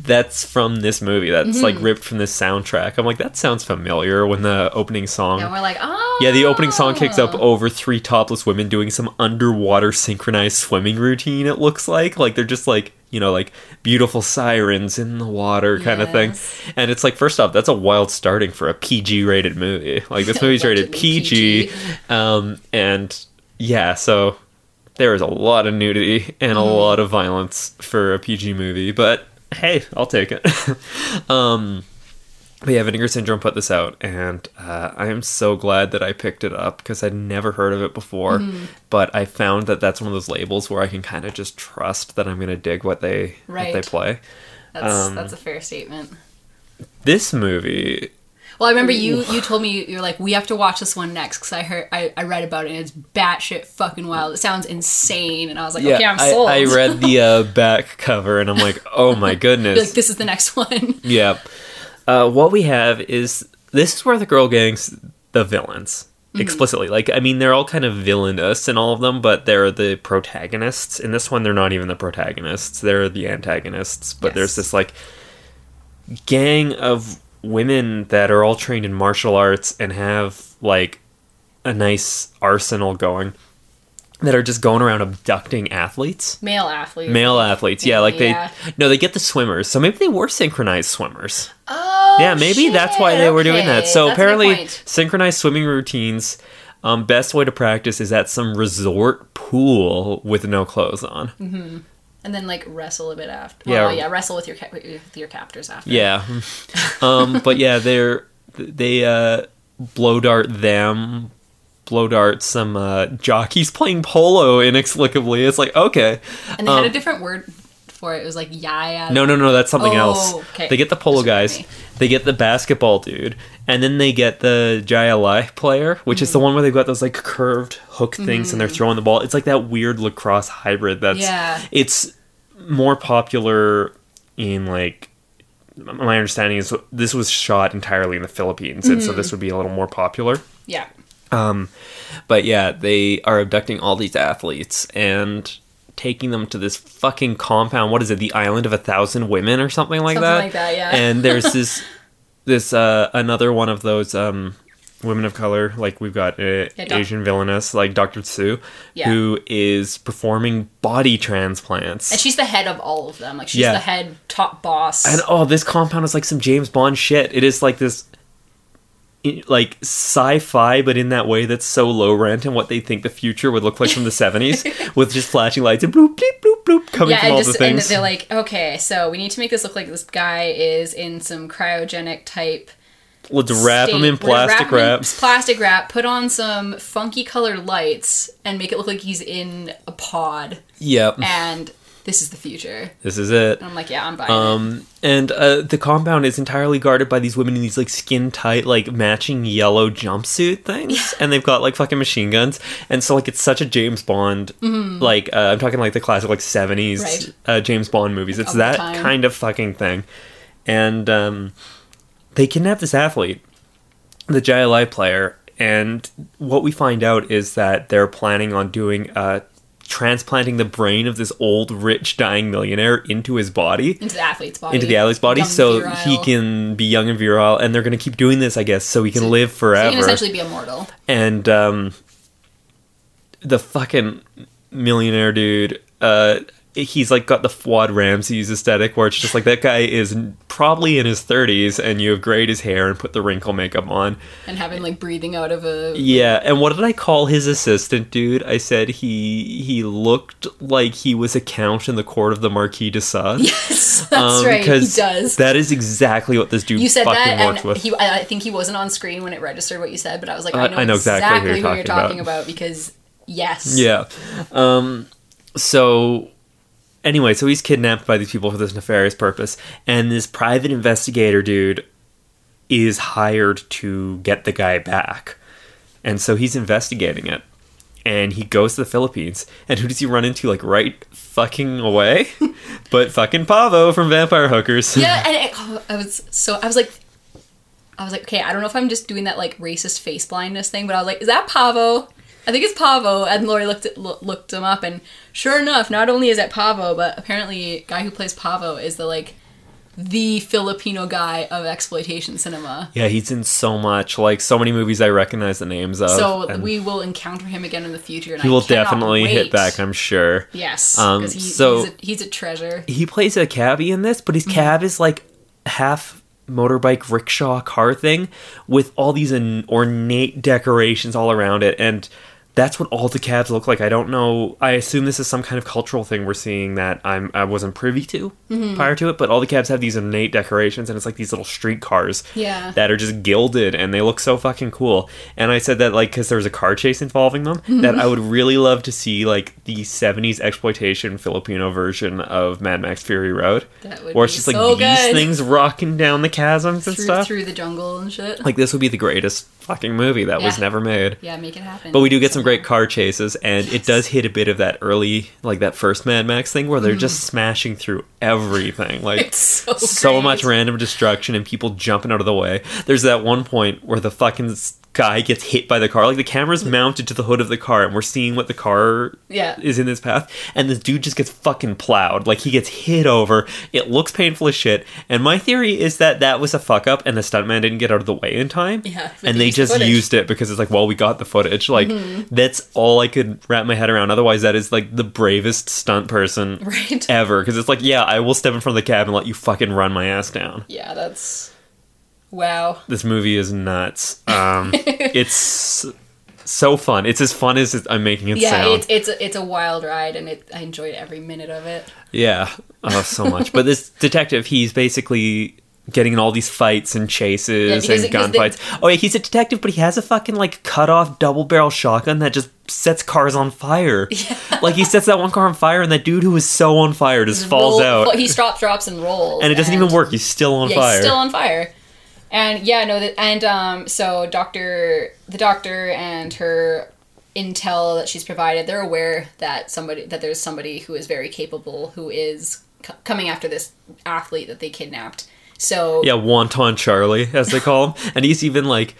that's from this movie. That's like ripped from this soundtrack. I'm like, that sounds familiar when the opening song. And we're like, oh. Yeah, the opening song kicks up over three topless women doing some underwater synchronized swimming routine, it looks like. Like they're just like, you know, like beautiful sirens in the water kind of thing. And it's like, first off, that's a wild starting for a PG rated movie. Like this movie's rated PG. PG. Um, and yeah, so there is a lot of nudity and a Mm-hmm. lot of violence for a PG movie, but hey, I'll take it. um, but yeah, Vinegar Syndrome put this out, and uh, I am so glad that I picked it up because I'd never heard of it before. Mm-hmm. But I found that that's one of those labels where I can kind of just trust that I'm going to dig what they what they play. That's um, that's a fair statement. This movie, Well, I remember you you told me you're like we have to watch this one next because I heard I, I read about it and it's batshit fucking wild. It sounds insane, and I was like, okay, I'm sold. I read the uh, back cover, and I'm like, oh my goodness, like this is the next one. Yeah. Uh, what we have is this is where the girl gang's the villains Mm-hmm. explicitly. Like, I mean, they're all kind of villainous in all of them, but they're the protagonists. In this one, they're not even the protagonists; they're the antagonists. But there's this like gang of women that are all trained in martial arts and have like a nice arsenal going that are just going around abducting athletes? Male athletes. male athletes yeah like they Yeah. no they get the swimmers. So maybe they were synchronized swimmers. Oh. yeah maybe that's why shit, they were doing that. So That's apparently synchronized swimming routines um, best way to practice is at some resort pool with no clothes on. And And then like wrestle a bit after. Yeah. Well, yeah, wrestle with your ca- with your captors after. Yeah. um, but yeah, they're they uh, blow dart them, blow dart some uh, jockeys playing polo inexplicably. It's like okay, And they had Um, a different word for it. It was like yaya. no, no, no, that's something Oh, else. okay. They get the polo guys, they get the basketball dude, and then they get the jai alai player, which is the Mm-hmm. one where they've got those like curved hook things and they're throwing the ball. It's like that weird lacrosse hybrid. That's Yeah. It's more popular in like my understanding is this was shot entirely in the Philippines, and so Mm-hmm. this would be a little more popular. Yeah. Um, but yeah, they are abducting all these athletes and taking them to this fucking compound. What is it? The Island of a Thousand Women or something like Something that. like that, yeah. And there's this this uh another one of those um women of color like we've got uh, Yeah, Asian villainess like Dr. Tsu Yeah. who is performing body transplants. And she's the head of all of them. Like she's Yeah. the head top boss. And oh, this compound is like some James Bond shit. It is like this, like sci-fi, but in that way that's so low rent and what they think the future would look like from the seventies, with just flashing lights and bloop, bloop, bloop, bloop coming yeah, from and all just the and they're like, okay, so we need to make this look like this guy is in some cryogenic type. Let's wrap state. in plastic wrap him in. Plastic wrap. Put on some funky colored lights and make it look like he's in a pod. Yep, And this is the future. this is it. And I'm like, yeah, I'm buying it. Um, and uh, the compound is entirely guarded by these women in these like skin tight, like matching yellow jumpsuit things, and they've got like fucking machine guns, and so like it's such a James Bond, like uh, I'm talking like the classic like '70s Mm-hmm. Right. uh, James Bond movies. It's that kind of fucking thing, and um, they kidnap this athlete, the jai alai player, and what we find out is that they're planning on doing uh transplanting the brain of this old rich dying millionaire into his body into the athlete's body. into the athlete's body Young, so he can be young and virile and they're going to keep doing this i guess so he can So- live So forever he can essentially be immortal. and um the fucking millionaire dude uh he's like got the Fuad Ramses aesthetic where it's just like that guy is probably in his 30s and you have grayed his hair and put the wrinkle makeup on. And having like breathing out of a Yeah, and what did I call his assistant dude? I said he he looked like he was a count in the court of the Marquis de Sade. Yes, that's right. He Um, does. That is exactly what this dude you said that, and he, I think he wasn't on screen when it registered what you said, but I was like, Uh, I know, I know exactly exactly, who who you're you're talking talking about. about because yes, Yeah. Um so anyway, so he's kidnapped by these people for this nefarious purpose and this private investigator dude is hired to get the guy back. And so he's investigating it. And he goes to the Philippines. And who does he run into like right fucking away? but fucking Pavo from Vampire Hookers. yeah. And it, oh, I was so I was like, I was like, okay, I don't know if I'm just doing that like racist face blindness thing, but I was like, is that Pavo? I think it's Pavo. And Lori looked at, loo- looked him up, and sure enough, not only is it Pavo, but apparently, guy who plays Pavo is the like the Filipino guy of exploitation cinema. Yeah, he's in so much. Like so many movies I recognize the names of. So we will encounter him again in the future. And he I will definitely wait. hit back, I'm sure. Yes, Um, he, so- he's, a, he's a treasure. he plays a cabbie in this, but his cab is like half motorbike rickshaw car thing with all these ornate decorations all around it and that's what all the cabs look like. I don't know. I assume this is some kind of cultural thing we're seeing that I'm I wasn't privy to mm-hmm. prior to it. But all the cabs have these innate decorations, and it's like these little street cars Yeah. that are just gilded, and they look so fucking cool. And I said that like because there was a car chase involving them, that I would really love to see like the '70s exploitation Filipino version of Mad Max Fury Road, That would where it's just like so these good. things rocking down the chasms and through, stuff. through the jungle and shit. Like this would be the greatest fucking movie that was never made. yeah, make it happen. But we do get some great car chases, and it does hit a bit of that early, like that first Mad Max thing, where they're just smashing through everything, like Mm. It's so so much random destruction and people jumping out of the way. There's that one point where the fucking guy gets hit by the car, like the camera's mm. mounted to the hood of the car, and we're seeing what the car Yeah. is in this path, and this dude just gets fucking plowed, like he gets hit over. It looks painful as shit, and my theory is that that was a fuck up, and the stuntman didn't get out of the way in time. Yeah, and they they used the just footage. used it because it's like, well, we got the footage. Like mm-hmm. that's all I could wrap my head around. Otherwise, that is like the bravest stunt person Right. ever. Because it's like, yeah, I will step in front of the cab and let you fucking run my ass down. Yeah, that's wow. This movie is nuts. Um, it's so fun. It's as fun as I'm making it Yeah, sound. it's it's a, it's a wild ride, and it, I enjoyed every minute of it. Yeah, oh, so much. but this detective, he's basically getting in all these fights and chases Yeah, and they- gunfights. oh yeah, he's a detective, but he has a fucking like cut off double barrel shotgun that just sets cars on fire. Like he sets that one car on fire, and that dude who was so on fire just falls Roll- out, He drops, drops, and rolls, and it doesn't even work. He's still on yeah, fire. he's still on fire. And yeah, no, that and um, so doctor, the doctor and her intel that she's provided, they're aware that somebody that there's somebody who is very capable who is c- coming after this athlete that they kidnapped. So Yeah, Wonton Charlie, as they call him. and he's even like,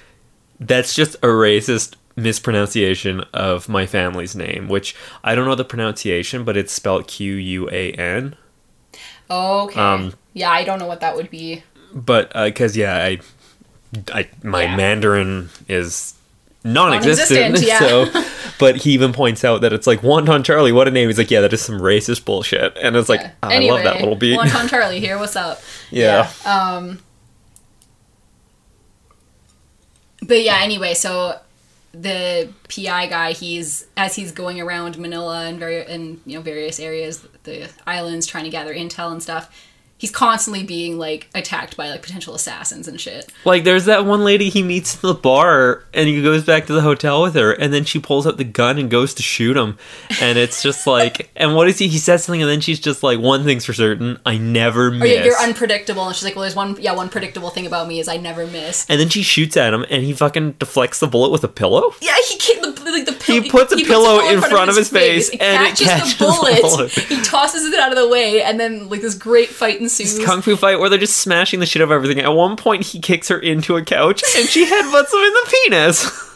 that's just a racist mispronunciation of my family's name, which I don't know the pronunciation, but it's spelled Q U A N. okay, Um, yeah, I don't know what that would be. But, because, yeah, I, I, my Yeah. Mandarin is non existent. Non-existent, yeah. So, but he even points out that it's like Wonton Charlie, what a name. He's like, yeah, that is some racist bullshit. And it's like, Yeah. I love that little beat. Wonton Charlie here, what's up? yeah. Um, but yeah, anyway, so the PI guy, he's as he's going around Manila and very and you know various areas, the islands, trying to gather intel and stuff. He's constantly being like attacked by like potential assassins and shit. Like, there's that one lady he meets in the bar, and he goes back to the hotel with her, and then she pulls out the gun and goes to shoot him. And it's just like, and what is he? He says something, and then she's just like, one thing's for certain, I never oh, miss. Oh, you're, you're unpredictable, and she's like, "Well, there's one, yeah, one predictable thing about me is I never miss." and then she shoots at him, and he fucking deflects the bullet with a pillow. Yeah, he can't, the, like the pill- He puts a pillow in front of his face, It and it catches, catches the the bullet. bullet. He tosses it out of the way, and then like this great fight ensues. Kung fu fight where they're just smashing the shit out of everything. At one point, he kicks her into a couch, and she headbutts him in the penis.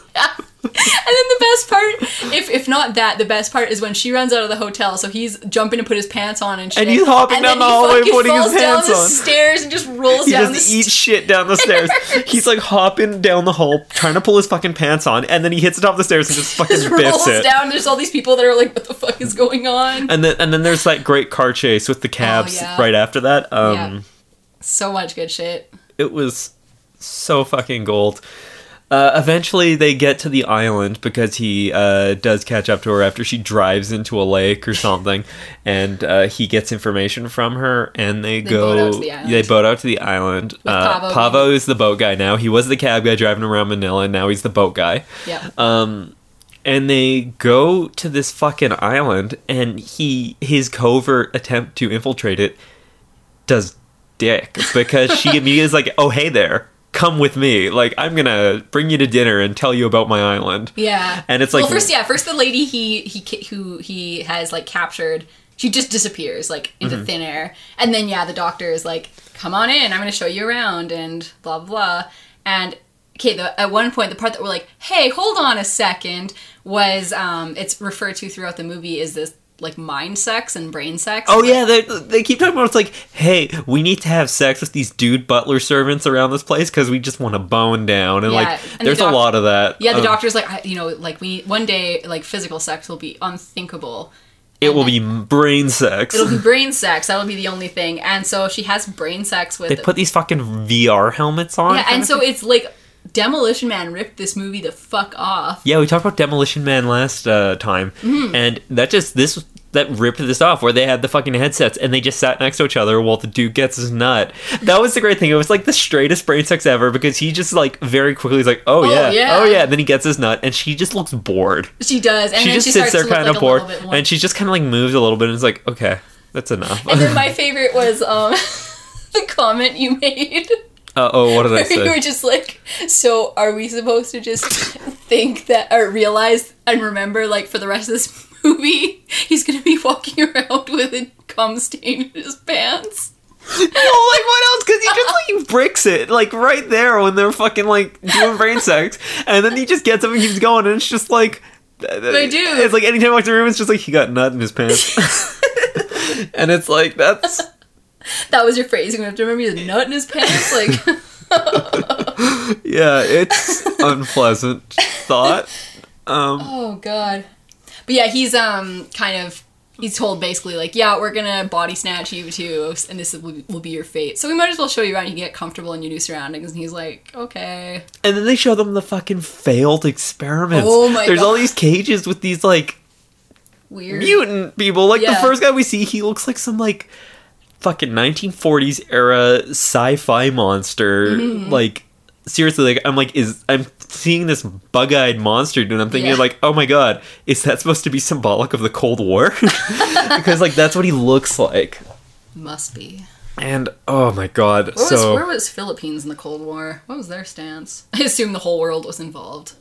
And then the best part, if if not that, the best part is when she runs out of the hotel. So he's jumping to put his pants on and shit. And he's hopping and down the hallway putting his pants the on. stairs and just rolls He down just the eats shit down the stairs. He's like hopping down the hall, trying to pull his fucking pants on, and then he hits the top of the stairs and just fucking Just rolls it. down. There's all these people that are like, "What the fuck is going on?" And then and then there's that great car chase with the cabs Oh, yeah. right after that. Um, Yeah. So much good shit. It was so fucking gold. Uh, eventually, they get to the island because he uh, does catch up to her after she drives into a lake or something, and uh, he gets information from her, and they, They go. boat out to the island. They boat out to the island. Uh, Pavo Pavo is the boat guy now. He was the cab guy driving around Manila, and now he's the boat guy. Yeah. Um, and they go to this fucking island, and he his covert attempt to infiltrate it does dick because she immediately is like, "Oh hey there, come with me. Like I'm gonna bring you to dinner and tell you about my island." Yeah. And it's like, well, first, yeah, first the lady he he who he has like captured, she just disappears like into Mm-hmm. thin air, and then yeah, the doctor is like, "Come on in, I'm to show you around," and blah blah blah, and. Okay, the, at one point, the part that we're like, "Hey, hold on a second, was um, it's referred to throughout the movie is this like mind sex and brain sex. Oh yeah, they they keep talking about it's like, "Hey, we need to have sex with these dude butler servants around this place because we just want to bone down." And Yeah, like, and the there's a lot of that. Yeah, the Um, doctor's like, I, you know, like we one day like physical sex will be unthinkable. It will be brain sex. It'll be brain sex. That'll be the only thing. And so she has brain sex with They put these fucking VR helmets on. yeah, and so thing. it's like Demolition Man ripped this movie the fuck off. yeah, we talked about Demolition Man last uh, time, Mm-hmm. and that just this that ripped this off where they had the fucking headsets and they just sat next to each other while the dude gets his nut. That was the great thing. It was like the straightest brain sex ever because he just like very quickly is like, oh, yeah, yeah. oh yeah, and then he gets his nut and she just looks bored. She does, and she then just she sits there kind of a bored, little bit more. and she just kind of like moves a little bit and is like, okay, that's enough. And then my favorite was um the comment you made. Uh oh, what did I Where you were just like, so are we supposed to just think that or realize and remember like for the rest of this movie he's gonna be walking around with a cum stain in his pants? well, like what else? Because he just like bricks it like right there when they're fucking like doing brain sex, and then he just gets up and keeps going, and it's just like They do. It's like anytime I walk the room, it's just like he got nut in his pants, and it's like that's That was your phrase. You have to remember the nut in his pants. Like, yeah, it's unpleasant thought. Um, oh god. But yeah, he's um kind of he's told basically like, yeah, we're gonna body snatch you too, and this will, will be your fate. So we might as well show you around. You can get comfortable in your new surroundings. And he's like, okay. And then they show them the fucking failed experiments. Oh my There's all these cages with these like Weird. mutant people. Like the first guy we see, he looks like some like fucking 1940s era sci-fi monster. Mm-hmm. Like seriously, like I'm like is I'm seeing this bug-eyed monster dude. And I'm thinking Yeah. like, oh my god, is that supposed to be symbolic of the Cold War? because like that's what he looks like. Must be. And oh my god, Where was, so where was Philippines in the Cold War? What was their stance? I assume the whole world was involved.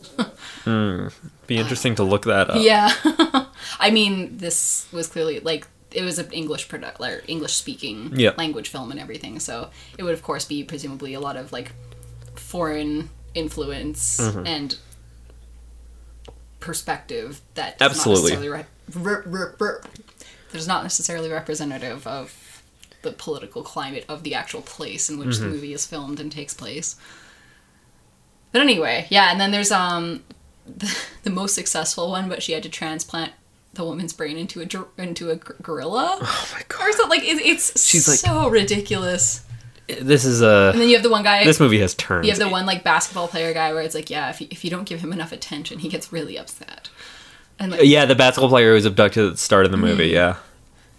be interesting to look that up. yeah. I mean, this was clearly like it was an English product, like English speaking Yeah. language film and everything. So it would of course be presumably a lot of like foreign influence Mm-hmm. and perspective that does Absolutely. not necessarily re- re- re- is not necessarily representative of the political climate of the actual place in which the Mm-hmm. movie is filmed and takes place. But anyway, yeah, and then there's um the, the most successful one, but she had to transplant the woman's brain into a into a gorilla. Oh my Or god. something like it, it's She's like- so ridiculous. This is a And then you have the one guy. this movie has turns. you have the one like basketball player guy where it's like, yeah, if you, if you don't give him enough attention, he gets really upset. And like, Yeah, the basketball player who was abducted at the start of the movie. Yeah,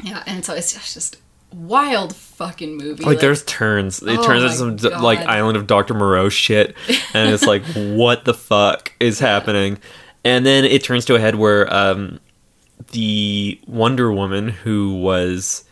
yeah, and so it's just, just wild fucking movie. like there's turns. It Oh turns into some God. like Island of Doctor Moreau shit, and it's like, what the fuck is happening? And then it turns to a head where um, the Wonder Woman who was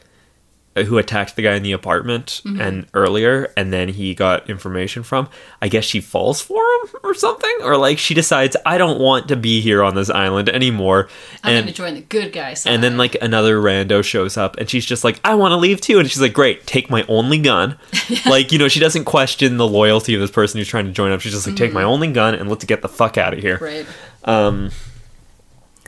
uh, who attacked the guy in the apartment Mm-hmm. and earlier and then he got information from i guess she falls for him or something or like she decides i don't want to be here on this island anymore I'm and gonna join the good guys and then like another rando shows up and she's just like, I want to leave too. And she's like, Great, take my only gun. Like, you know, she doesn't question the loyalty of this person who's trying to join up. She's just like, Take my only gun and let's get the fuck out of here. right. Um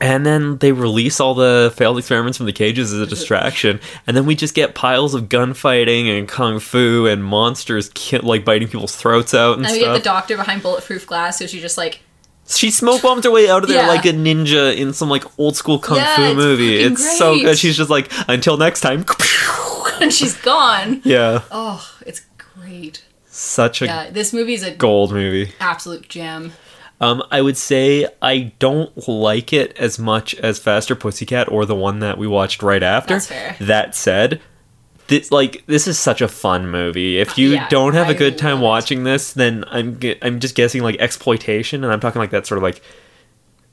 and then they release all the failed experiments from the cages as a distraction, and then we just get piles of gunfighting and kung fu and monsters ki- like biting people's throats out and And we get the doctor behind bulletproof glass, so she just like She smoke bombs her way out of there Yeah. like a ninja in some like old school kung Yeah, fu it's movie. It's so good. She's just like, until next time. and she's gone. yeah, Oh, it's great. such a Yeah, this movie's a gold movie. absolute gem. Um, I would say I don't like it as much as Faster Pussycat or the one that we watched right after. That's fair. That said, this like this is such a fun movie. If you Yeah, don't have a good time watching this, then I'm I'm just guessing like exploitation, and I'm talking like that sort of like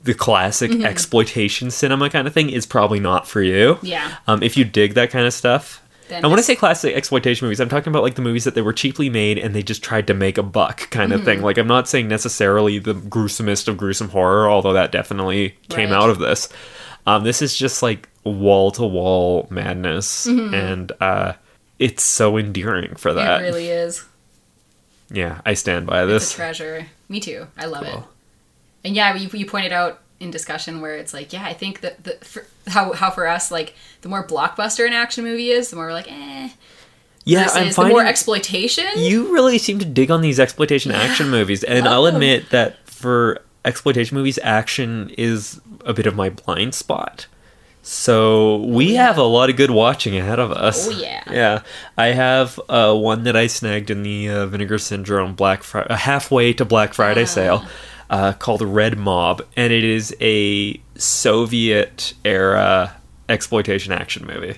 the classic Mm-hmm. exploitation cinema kind of thing is probably not for you. Yeah. Um, if you dig that kind of stuff. Then and when I say classic exploitation movies, I'm talking about like the movies that they were cheaply made and they just tried to make a buck kind of Mm-hmm. thing. Like I'm not saying necessarily the gruesomest of gruesome horror, although that definitely came Right. out of this. Um, this is just like wall to wall madness, and uh, it's so endearing for that. It really is. yeah, I stand by It's a this. treasure. Me too. I love it. And yeah, you, you pointed out in discussion where it's like, yeah, I think that the for, how how for us like the more blockbuster an action movie is, the more we're like, eh. Yeah, versus I'm the finding more exploitation. you really seem to dig on these exploitation action movies, and I'll admit that for exploitation movies, action is a bit of my blind spot. So we have a lot of good watching ahead of us. Oh, yeah. yeah. I have uh, one that I snagged in the uh, Vinegar Syndrome Black Fri- uh, halfway to Black Friday Ah. sale, uh, called Red Mob, and it is a Soviet era exploitation action movie.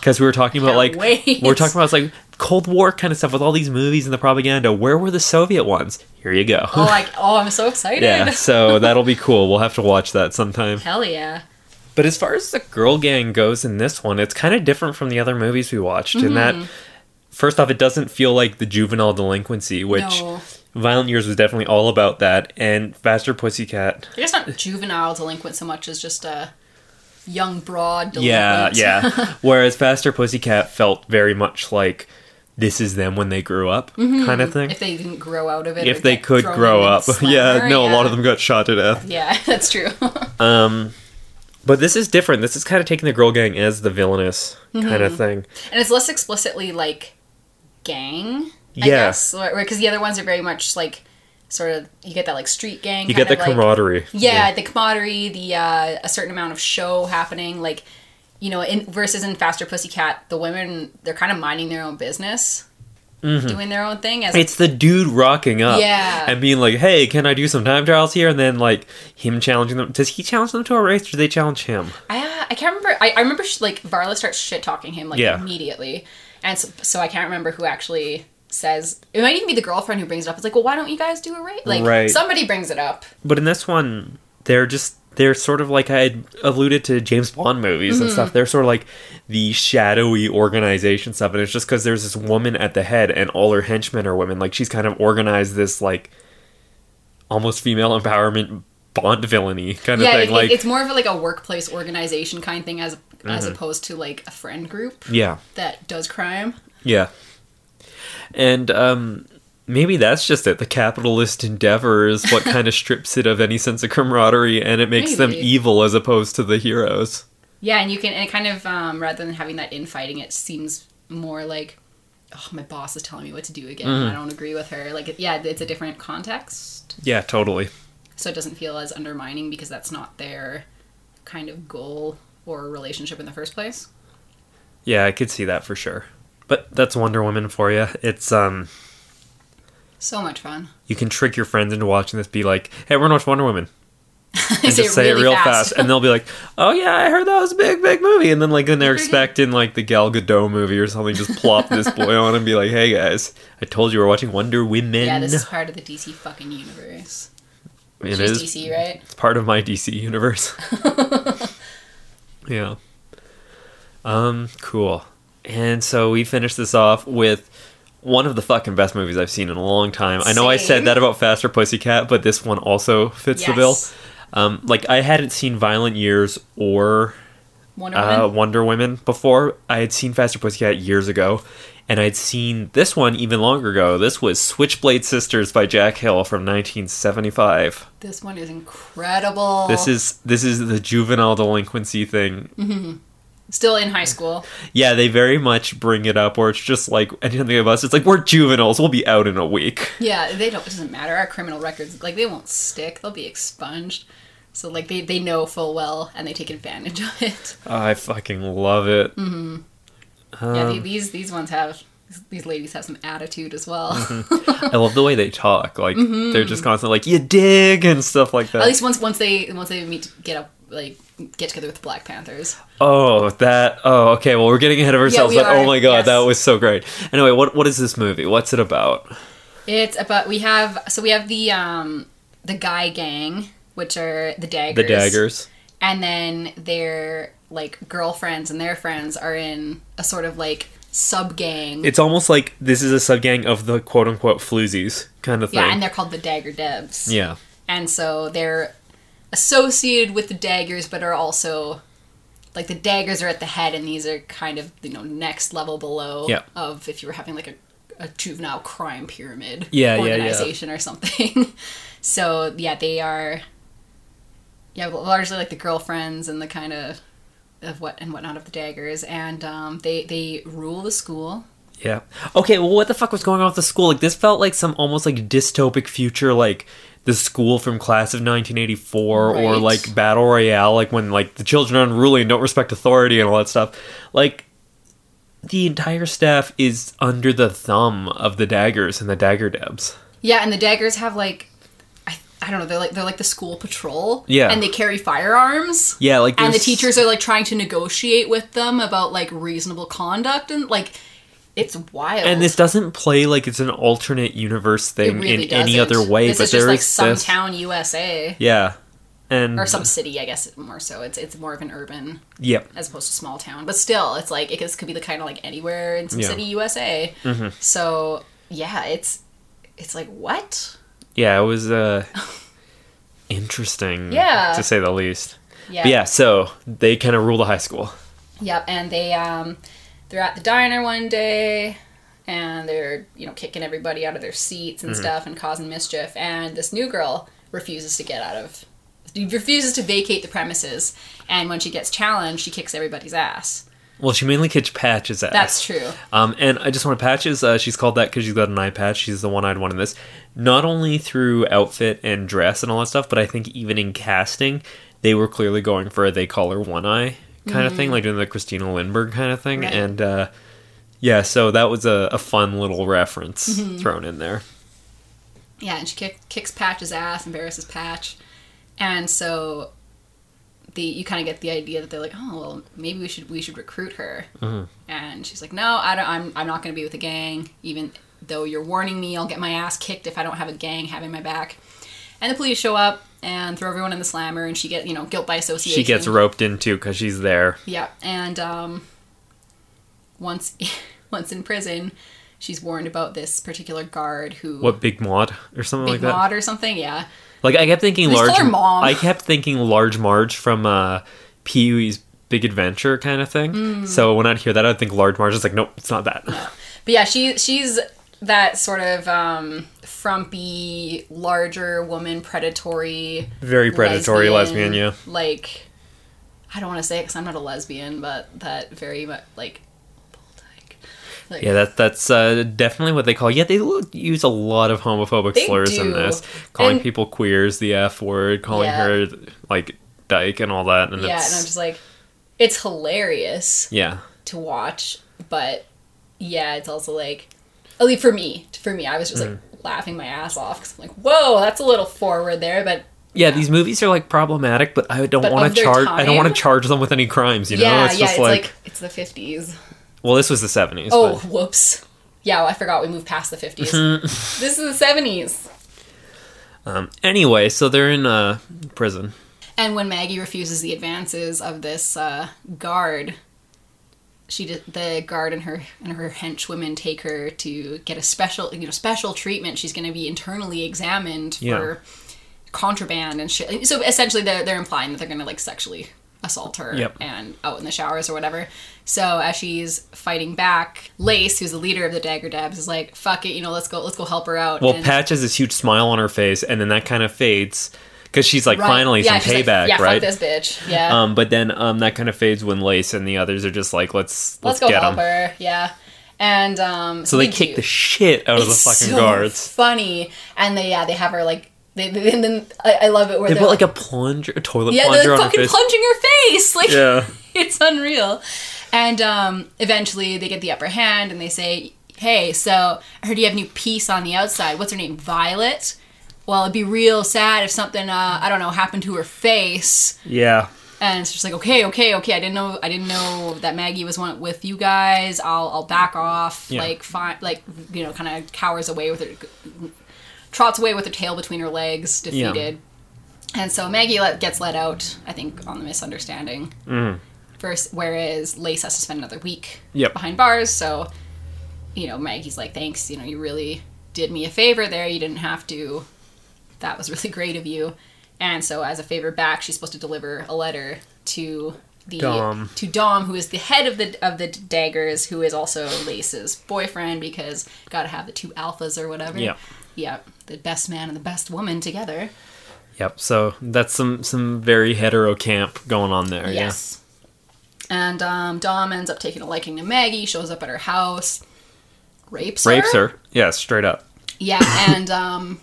Because we were talking about like wait. we we're talking about like Cold War kind of stuff with all these movies and the propaganda. Where were the Soviet ones? Here you go. oh, like oh, I'm so excited. yeah, so that'll be cool. We'll have to watch that sometime. Hell yeah. But as far as the girl gang goes in this one, it's kind of different from the other movies we watched in that Mm-hmm. first off, it doesn't feel like the juvenile delinquency, which No. Violent Years was definitely all about that, and Faster Pussycat. I guess not juvenile delinquent so much as just a young broad Yeah, delinquent. yeah. yeah. Whereas Faster Pussycat felt very much like this is them when they grew up kind of thing. if they didn't grow out of it. If they could grow up. Yeah, no, a lot of them got shot to death. Yeah, that's true. Um, but this is different. This is kind of taking the girl gang as the villainous kind Mm-hmm. of thing. and it's less explicitly like gang. I Yeah. guess because the other ones are very much like sort of you get that like street gang. You get the like- camaraderie. Yeah, the camaraderie, the uh, a certain amount of show happening. Like you know, in versus in Faster Pussycat, the women they're kind of minding their own business, doing their own thing. As Mm-hmm. It's the dude rocking up, Yeah. and being like, "Hey, can I do some time trials here?" And then like him challenging them. Does he challenge them to a race, or do they challenge him? I, uh, I can't remember. I, I remember sh- like Varla starts shit talking him like Yeah. immediately, and so, so I can't remember who actually says. It might even be the girlfriend who brings it up. It's like, well, why don't you guys do a race? Like Right. somebody brings it up. But in this one, they're just they're sort of like I had alluded to James Bond movies and stuff. They're sort of like the shadowy organization stuff, and it's just because there's this woman at the head, and all her henchmen are women. Like she's kind of organized this like almost female empowerment Bond villainy kind of thing. it, like it's more of a, like a workplace organization kind of thing as as Mm-hmm. opposed to like a friend group yeah, that does crime. yeah, and um. Maybe that's just it. The capitalist endeavor is what kind of strips it of any sense of camaraderie, and it makes them evil as opposed to the heroes. Yeah, and you can and it kind of um, rather than having that infighting, it seems more like, oh, my boss is telling me what to do again. Mm-hmm. I don't agree with her. Like, yeah, it's a different context, Yeah, totally. so it doesn't feel as undermining because that's not their kind of goal or relationship in the first place. Yeah, I could see that for sure. But that's Wonder Woman for you. It's um, So much fun. you can trick your friends into watching this. Be like, "Hey, we're gonna watch Wonder Woman," and just say it real fast. and they'll be like, "Oh yeah, I heard that was a big, big movie." And then like, then they're expecting like the Gal Gadot movie or something. Just plop this boy on and be like, "Hey guys, I told you we're watching Wonder Woman." yeah, this is part of the DC fucking universe. it It's is. DC, right? It's part of my DC universe. yeah. Um, cool. And so we finished this off with one of the fucking best movies I've seen in a long time. I know I said that about Faster Pussycat, but this one also fits the bill. Um, like I hadn't seen Violent Years or Wonder Woman. uh, Wonder Woman before. I had seen Faster Pussycat years ago, and I'd seen this one even longer ago. This was Switchblade Sisters by Jack Hill from 1975. this one is incredible. This is this is the juvenile delinquency thing. Still in high school. Yeah, they very much bring it up where it's just like anything of us. It's like we're juveniles. We'll be out in a week. Yeah, they don't. It doesn't matter. Our criminal records, like, they won't stick. They'll be expunged. So, like, they they know full well, and they take advantage of it. I fucking love it. Mm-hmm. yeah, Um, the- these these ones have these ladies have some attitude as well. Mm-hmm. I love the way they talk. Like mm-hmm. they're just constantly like you dig and stuff like that. At least once once they once they meet get up like get together with the Black Panthers. oh, that. Oh, okay. Well, we're getting ahead of ourselves. we but oh my god, yes. that was so great. Anyway, what what is this movie? What's it about? It's about we have so we have the um the guy gang, which are the daggers. The daggers. and then their like girlfriends and their friends are in a sort of like sub gang. It's almost like this is a sub gang of the quote unquote floozies kind of thing. yeah, and they're called the Dagger Debs. yeah. And so they're associated with the daggers, but are also like the daggers are at the head, and these are kind of you know next level below Yeah. of if you were having like a, a juvenile crime pyramid Yeah, yeah, yeah. organization or something. so yeah, they are yeah largely like the girlfriends and the kind of of what and whatnot of the daggers, and um, they they rule the school. Yeah. Okay, well what the fuck was going on with the school? Like this felt like some almost like dystopic future like the school from class of 1984 or like battle royale like when like the children are unruly and don't respect authority and all that stuff. Like the entire staff is under the thumb of the daggers and the dagger debs. Yeah, and the daggers have like I, I don't know, they're like they're like the school patrol. Yeah. And they carry firearms. Yeah, like And the teachers are like trying to negotiate with them about like reasonable conduct and like it's wild. and this doesn't play like it's an alternate universe thing really in any doesn't. other way, This but is just like some this- town USA. Yeah. And Or some city, I guess more so. It's it's more of an urban Yep. as opposed to small town. But still, it's like it this could be the kind of like anywhere in some Yeah. Mm-hmm. city USA. So yeah, it's it's like what? Yeah, it was uh interesting Yeah. to say the least. Yeah. But yeah, so they kind of rule the high school. Yep, and they um they're at the diner one day and they're, you know, kicking everybody out of their seats Mm-hmm. and stuff and causing mischief and this new girl refuses to get out of refuses to vacate the premises and when she gets challenged, she kicks everybody's ass. Well, she mainly kicks Patch's ass. That's true. Um, and I just want to Patches. Uh, she's called that because she's got an eye patch. She's the one-eyed one in this. Not only through outfit and dress and all that stuff, but I think even in casting, they were clearly going for a they call her one eye kind of thing, like doing the Christina Lindberg kind of thing, Mm-hmm. Right. and uh, yeah, so that was a, a fun little reference Mm-hmm. thrown in there. Yeah, and she kick, kicks Patch's ass, embarrasses Patch, and so the you kind of get the idea that they're like, oh well, maybe we should we should recruit her, Mm-hmm. and she's like, no, I don't, I'm I'm not going to be with a gang, even though you're warning me, I'll get my ass kicked if I don't have a gang having my back. And the police show up and throw everyone in the slammer, and she get you know guilt by association. She gets roped into because she's there. Yeah, and um, once once in prison, she's warned about this particular guard who What Big Maud or something Big like that. Maud or something. Yeah, Like I kept thinking large. Mom. I kept thinking large Marge from uh, Pee Wee's Big Adventure kind of thing. Mm. So when I'd hear that, I'd think large Marge. It's like nope, it's not that. but yeah, she she's that sort of um, frumpy, larger woman, predatory, Very predatory lesbian. yeah. Like, I don't want to say it because I'm not a lesbian, but that very much like. like- Yeah, that that's uh, definitely what they call. Yeah, they use a lot of homophobic slurs in this, calling And- people queers, the F word, calling Yeah. her like dyke and all that. And yeah, it's and I'm just like, it's hilarious. yeah, to watch, but yeah, it's also like, at least for me, for me, I was just Mm. like laughing my ass off because I'm like, whoa, that's a little forward there, but yeah. These movies are like problematic, but I don't want to charge. I don't want to charge them with any crimes. You know, yeah, it's yeah, just it's like, like, it's the 50s. well, this was the seventies. Oh, but whoops. Yeah, well, I forgot we moved past the 50s. this is the 70s. um, anyway, so they're in uh, prison. And when Maggie refuses the advances of this uh, guard, she did, the guard and her and her henchwomen take her to get a special you know special treatment. She's going to be internally examined for Yeah. contraband and shit. So essentially, they're they're implying that they're going to like sexually assault her Yep. and out in the showers or whatever. So as she's fighting back, Lace, who's the leader of the Dagger Debs, is like, "Fuck it, you know, let's go, let's go help her out." Well, And- Patch has this huge smile on her face, and then that kind of fades because she's like, Right. finally Yeah, some she's like, payback, yeah, right? fuck this bitch. Yeah. Um, but then um, that kind of fades when Lace and the others are just like, let's let's let's, go get help them. her. Yeah. And um, So they kick the shit out of the fucking so guards. Funny, and they yeah they have her like they, they and then I, I love it where They they're put like a plunger, a toilet yeah plunger they're on her fucking face. plunging her face like Yeah. it's unreal. And um, eventually they get the upper hand and they say, "Hey, so I heard you have a new piece on the outside. What's her name? Violet." Well, it'd be real sad if something uh, I don't know happened to her face. Yeah. And it's just like, okay, okay, okay. I didn't know, I didn't know that Maggie was one with you guys. I'll, I'll back off. Yeah. Like, fine, like you know, kind of cowers away with her, trots away with her tail between her legs, defeated. And so Maggie let, gets let out. I think on the misunderstanding. First, whereas Lace has to spend another week Yep. behind bars. So, you know, Maggie's like, thanks. You know, you really did me a favor there. You didn't have to. That was really great of you. And so, as a favor back, she's supposed to deliver a letter to the Dom. to Dom, who is the head of the of the daggers, who is also Lace's boyfriend, because got to have the two alphas or whatever. Yeah. Yeah, the best man and the best woman together. Yep. So that's some some very hetero camp going on there. Yes. And um, Dom ends up taking a liking to Maggie, shows up at her house, rapes Yeah. her. Rapes her. Yeah, straight up. Yeah, and um,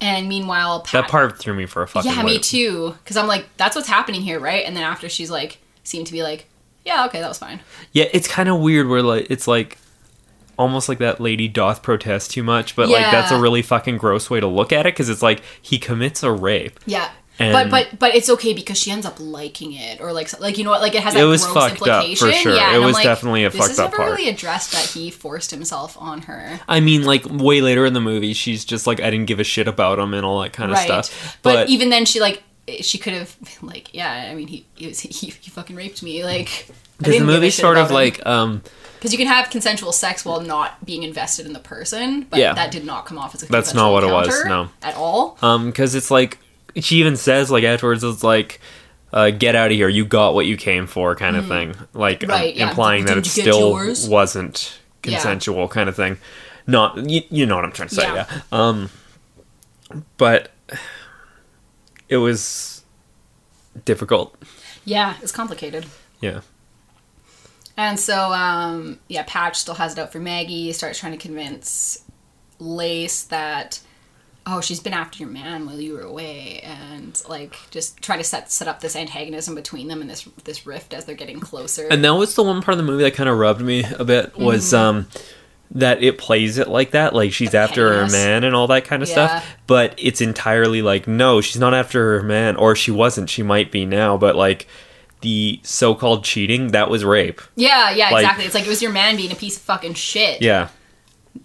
and meanwhile, Pat, That part threw me for a fucking yeah, me too, because I'm like, that's what's happening here, right? And then after she's like, seemed to be like, yeah, okay, that was fine. Yeah, it's kind of weird where like it's like almost like that lady doth protest too much, but like that's a really fucking gross way to look at it because it's like he commits a rape. Yeah. And- but but but it's okay because she ends up liking it or like like you know what like it has that It was gross fucked up, for sure. Yeah, It was like, definitely a this fucked is up never part. really addressed that he forced himself on her. I mean, like way later in the movie, she's just like, I didn't give a shit about him and all that kind of right. stuff. But, But, even then, she like she could have been like, yeah, I mean, he he, was, he, he fucking raped me, like. because the movie's sort of like, um, because you can have consensual sex while not being invested in the person, but Yeah. that did not come off as a That's not what it was, no. at all. um, because it's like she even says like afterwards, it's like. Uh, get out of here! You got what you came for, kind of thing. Like um, Mm. Yeah. implying that it Didn't you get still yours? wasn't Yeah. consensual, kind of thing. Not you, you know what I'm trying to say, Yeah. yeah. Um, but it was difficult. Yeah, it's complicated. Yeah. And so, um, yeah, Patch still has it out for Maggie. Starts trying to convince Lace that oh, she's been after your man while you were away, and like just try to set set up this antagonism between them and this this rift as they're getting closer. And that was the one part of the movie that kind of rubbed me a bit was Mm-hmm. um that it plays it like that, like she's after her man and all that kind of Yeah. stuff. But it's entirely like, no, she's not after her man, or she wasn't. She might be now, but like the so-called cheating, that was rape. yeah, yeah, like- exactly. It's like it was your man being a piece of fucking shit. Yeah.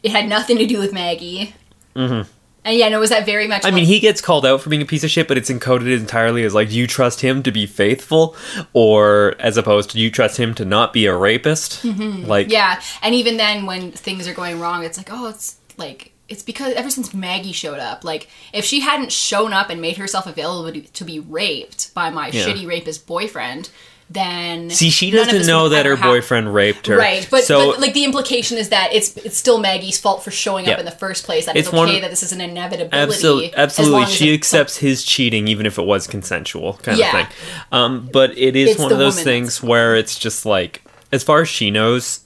It had nothing to do with Maggie. Mm-hmm. And yeah, no, it was that very much. I mean, he gets called out for being a piece of shit, but it's encoded entirely as like, do you trust him to be faithful, or as opposed to, do you trust him to not be a rapist? Like, Mm-hmm. Yeah, and even then, when things are going wrong, it's like, oh, it's like it's because ever since Maggie showed up, like if she hadn't shown up and made herself available to, to be raped by my Yeah. shitty rapist boyfriend, then see, she doesn't know that her boyfriend raped her, Right, but, so but like the implication is that it's it's still Maggie's fault for showing Yeah. up in the first place. That it's, It's okay one- that this is an inevitability. Absolutely, absolutely. She accepts his cheating, even if it was consensual, kind Yeah. of thing. Um, but it is It's one of those things where it's just like, as far as she knows,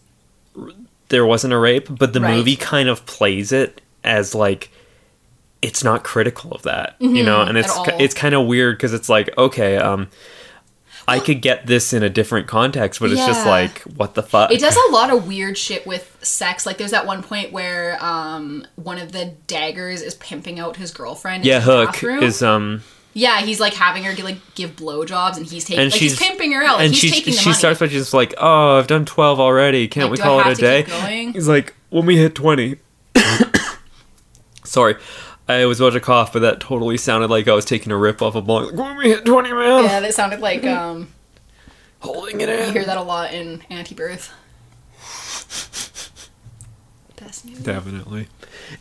there wasn't a rape, but the Right. movie kind of plays it as like it's not critical of that, you know, and it's Mm-hmm. ki- all. it's kind of weird because it's like, okay, um. I could get this in a different context, but it's just like, what the fuck? It does a lot of weird shit with sex. Like there's that one point where um one of the daggers is pimping out his girlfriend. in Yeah, the Hook bathroom. is um, Yeah, he's like having her like give blowjobs, and he's taking and like she's he's pimping her out. Like, and he's she taking the she money. starts by just like, "Oh, I've done twelve already. Can't Like, we call it a day?" He's like, "When we hit 20. Sorry, I was about to cough, but that totally sounded like I was taking a rip off a bong. Like, when we hit twenty, man, yeah, that sounded like um holding it in. you hear that a lot in Antibirth. Definitely.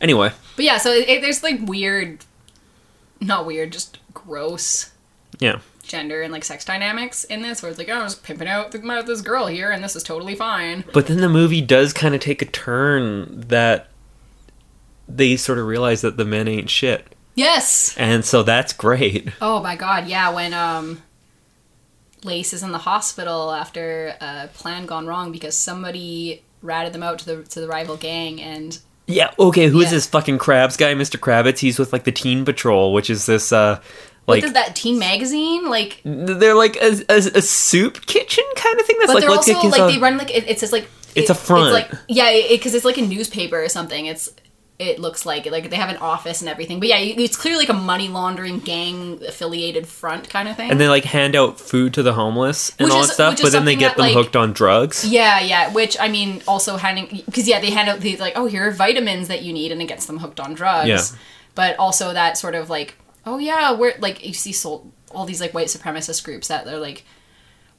Anyway, But yeah, so it, it- there's like weird, not weird, just gross yeah, gender and like sex dynamics in this, where it's like, oh, I was pimping out this girl here, and this is totally fine. but then the movie does kind of take a turn that they sort of realize that the men ain't shit, Yes. and so that's great. Oh my god, yeah, when um Lace is in the hospital after a plan gone wrong because somebody ratted them out to the to the rival gang and Yeah, okay, who is Yeah. this fucking Krabs guy, Mr. Kravitz? He's with like the Teen Patrol, which is this uh like is that teen magazine? Like they're like a, a, a soup kitchen kind of thing. That's but like they're also like they run like it, it says like It's a front. It's like yeah, because it's like a newspaper or something. It's it looks like like they have an office and everything. But yeah, it's clearly like a money laundering gang affiliated front kind of thing. and they like hand out food to the homeless and Which all is- that stuff, but then they get that, them like- hooked on drugs. Yeah, yeah. Which I mean, also handing because yeah, they hand out these like, oh, here are vitamins that you need, and it gets them hooked on drugs. Yeah. But also that sort of like, oh yeah, we're like you see so, all these like white supremacist groups that they're like,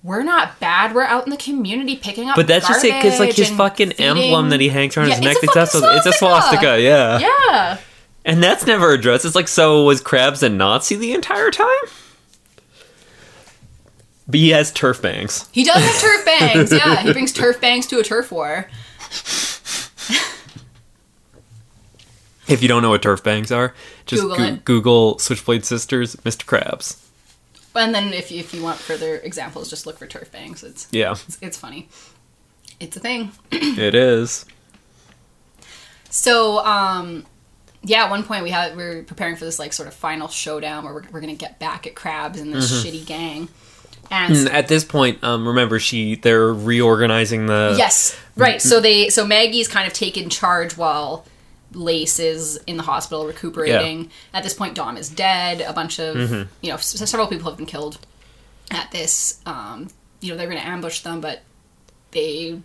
we're not bad. We're out in the community picking up. But that's just it, because like his fucking feeding- emblem that he hangs around Yeah, his neck, it's a it's, also, it's a swastika. yeah. Yeah. And that's never addressed. It's like, so was Krabs a Nazi the entire time? But he has turf bangs. He does have turf bangs. Yeah, he brings turf bangs to a turf war. If you don't know what turf bangs are, just Google Goo- it. Google Switchblade Sisters, Mr. Krabs. And then if you, if you want further examples, just look for turf bangs. It's Yeah, it's, it's funny. It's a thing. it is. So, um, yeah, at one point we had we were preparing for this like sort of final showdown where we're, we're gonna get back at Krabs and this shitty gang. And And at this point, um, remember she they're reorganizing the yes, right. So they so Maggie's kind of taken charge while Lace is in the hospital recuperating. At this point, Dom is dead. A bunch of you know s- several people have been killed. At this, um, you know they're gonna ambush them, but they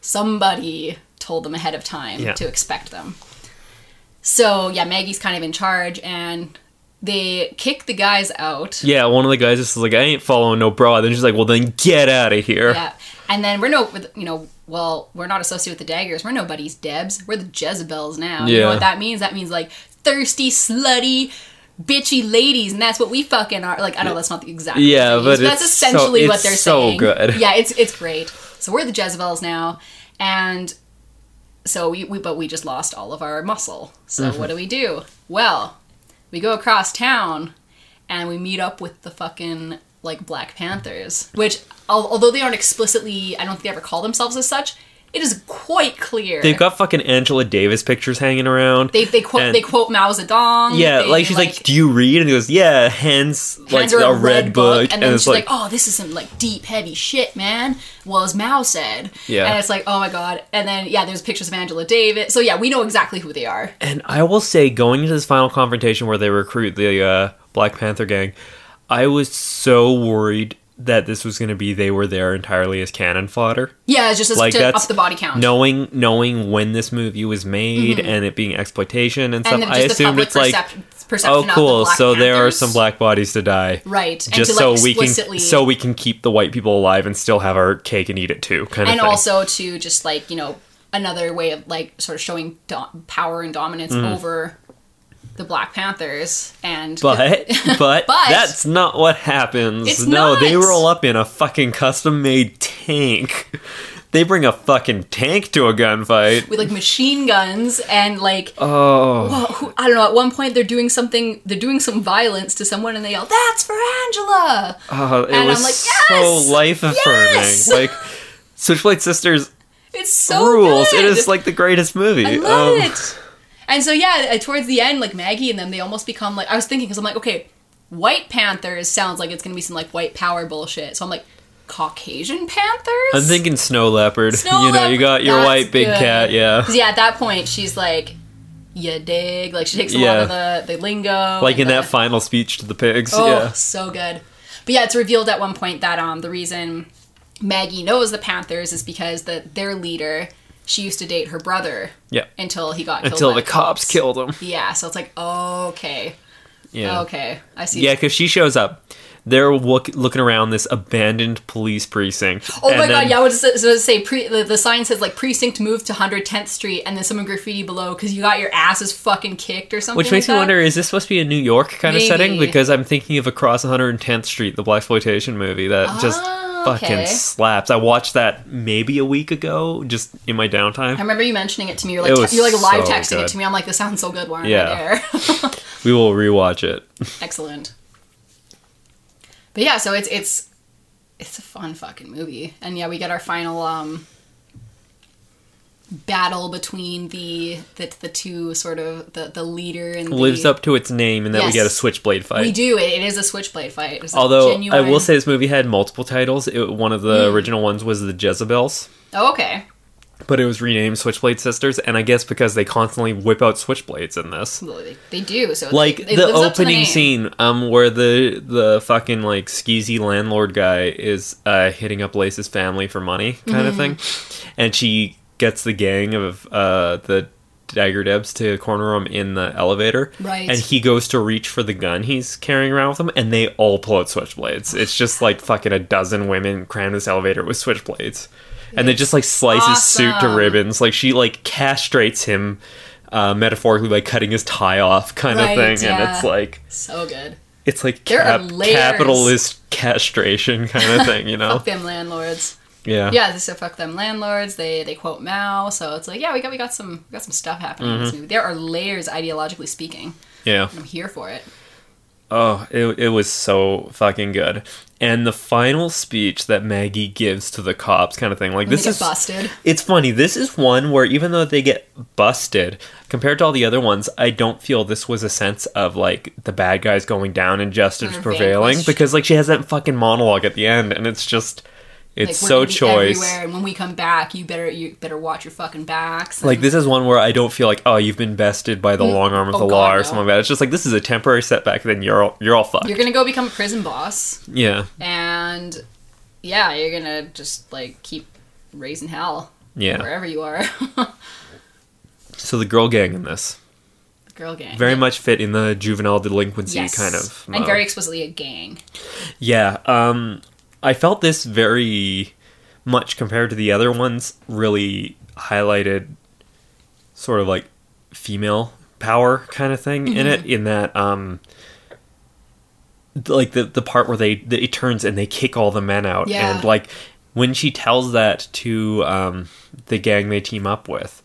somebody told them ahead of time Yeah. to expect them. So yeah, Maggie's kind of in charge, and they kick the guys out. Yeah, one of the guys is like, I ain't following no bra. Then she's like, well, then get out of here. Yeah, and then we're no, you know, well, we're not associated with the daggers. We're nobody's Debs. We're the Jezebels now. You know what that means? That means like thirsty, slutty, bitchy ladies, and that's what we fucking are. Like I know that's not the exact. Yeah, but use, that's it's so- essentially what they're so saying. good. Yeah, it's it's great. So we're the Jezebels now, and so we, we but we just lost all of our muscle. So Mm-hmm. what do we do? Well, we go across town and we meet up with the fucking like Black Panthers, which although they aren't explicitly, I don't think they ever call themselves as such. it is quite clear. They've got fucking Angela Davis pictures hanging around. they they quote and- they quote Mao Zedong. yeah, They, like she's like, "Do you read?" And he goes, "Yeah, Hence, like a red book." and then it's she's like, "Oh, this is some like deep, heavy shit, man." Well, as Mao said, Yeah. and it's like, "Oh my god!" And then yeah, there's pictures of Angela Davis. So yeah, we know exactly who they are. And I will say, going into this final confrontation where they recruit the uh, Black Panther gang, I was so worried that this was going to be they were there entirely as cannon fodder. Yeah, just as Like to that's up the body count. Knowing knowing when this movie was made and it being exploitation and stuff, Mm-hmm. and then I assumed it's like, percep- perception oh, the cool. Black So there are some black bodies to die, right, and just to, so like, we can so we can keep the white people alive and still have our cake and eat it too, kind of and also to just like you know another way of like sort of showing do- power and dominance Mm. over the Black Panthers and But, but But- that's not what happens. No, they roll up in a fucking custom made tank. They bring a fucking tank to a gunfight. with like machine guns and like Oh, I don't know. At one point, they're doing something. They're doing some violence to someone, and they yell, "That's for Angela!" oh, it And I'm was like, so life affirming. Yes! Like Switchblade Sisters It's so rules. Good. It is like the greatest movie. I love Um, it. And so yeah, uh, towards the end, like Maggie and them, they almost become like I was thinking because I'm like, okay, White Panthers sounds like it's gonna be some like white power bullshit. So I'm like, Caucasian Panthers. I'm thinking Snow Leopard. Snow you know, you got your white big good. cat. Yeah, yeah, at that point, she's like, "You dig?" Like she takes a lot of the the lingo. like in the- that final speech to the pigs. Oh, yeah. so good. But yeah, it's revealed at one point that um the reason Maggie knows the Panthers is because the their leader she used to date her brother Yeah. until he got killed Until the cops killed him. Yeah, so it's like okay, Yeah. okay, I see. Yeah, because she shows up. They're look, looking around this abandoned police precinct. Oh my then- god! Yeah, I was supposed to say pre, the, the sign says like precinct moved to 110th Street, and then someone graffiti below because you got your asses fucking kicked or something. Which makes like me wonder: is this supposed to be a New York kind of setting? Because I'm thinking of Across 110th Street, the black exploitation movie that just Ah, fucking okay. slaps. I watched that maybe a week ago, just in my downtime. I remember you mentioning it to me. You're like was you're like live so texting good. it to me. I'm like, this sounds so good. Why aren't Yeah. There? We will rewatch it. Excellent. But yeah, so it's it's it's a fun fucking movie, and yeah, we get our final um battle between the the, the two sort of the the leader and the, Lives up to its name, and that we get a switchblade fight. We do. It, is a switchblade fight. It's Although genuine... I will say this movie had multiple titles. It, one of the original ones was the Jezebels. Oh, okay. but it was renamed Switchblade Sisters, and I guess because they constantly whip out switchblades in this. Well, they, they do. So Like it, it the lives up to opening name. scene, um, where the the fucking like skeezy landlord guy is uh hitting up Lace's family for money, kind of Mm-hmm. thing, and she gets the gang of uh the Dagger Debs to corner him in the elevator, Right. And he goes to reach for the gun he's carrying around with him, and they all pull out switchblades. It's just like fucking a dozen women crammed this elevator with switchblades, and they just like slice his suit to ribbons. Like she like castrates him. Uh, metaphorically by cutting his tie off kind Right, of thing and it's like So good. it's like cap- capitalist castration kind of thing you know Fuck them landlords. Yeah Yeah, so fuck them landlords. They they quote Mao. So it's like, yeah, we got we got some we got some stuff happening in this Mm-hmm. movie. There are layers ideologically speaking. yeah I'm here for it. oh it, it was so fucking good and the final speech that maggie gives to the cops kind of thing like When this they is busted. it's funny this is one where even though they get busted compared to all the other ones i don't feel this was a sense of like the bad guys going down and justice prevailing because like she has that fucking monologue at the end and it's just it's Like, so choice Everywhere, and when we come back, you better you better watch your fucking backs. Like this is one where I don't feel like oh you've been bested by the long arm of Oh, the God, law or no. something like that. It's just like this is a temporary setback. Then you're all, you're all fucked. You're gonna go become a prison boss, yeah, and yeah, you're gonna just like keep raising hell yeah. wherever you are. So the girl gang in this Girl gang. very much fit in the juvenile delinquency yes. kind of and very explicitly a gang. yeah. Um, I felt this very much compared to the other ones. Really highlighted sort of like female power kind of thing in it. In that um. Like the the part where they it turns and they kick all the men out Yeah. and like when she tells that to um, the gang they team up with,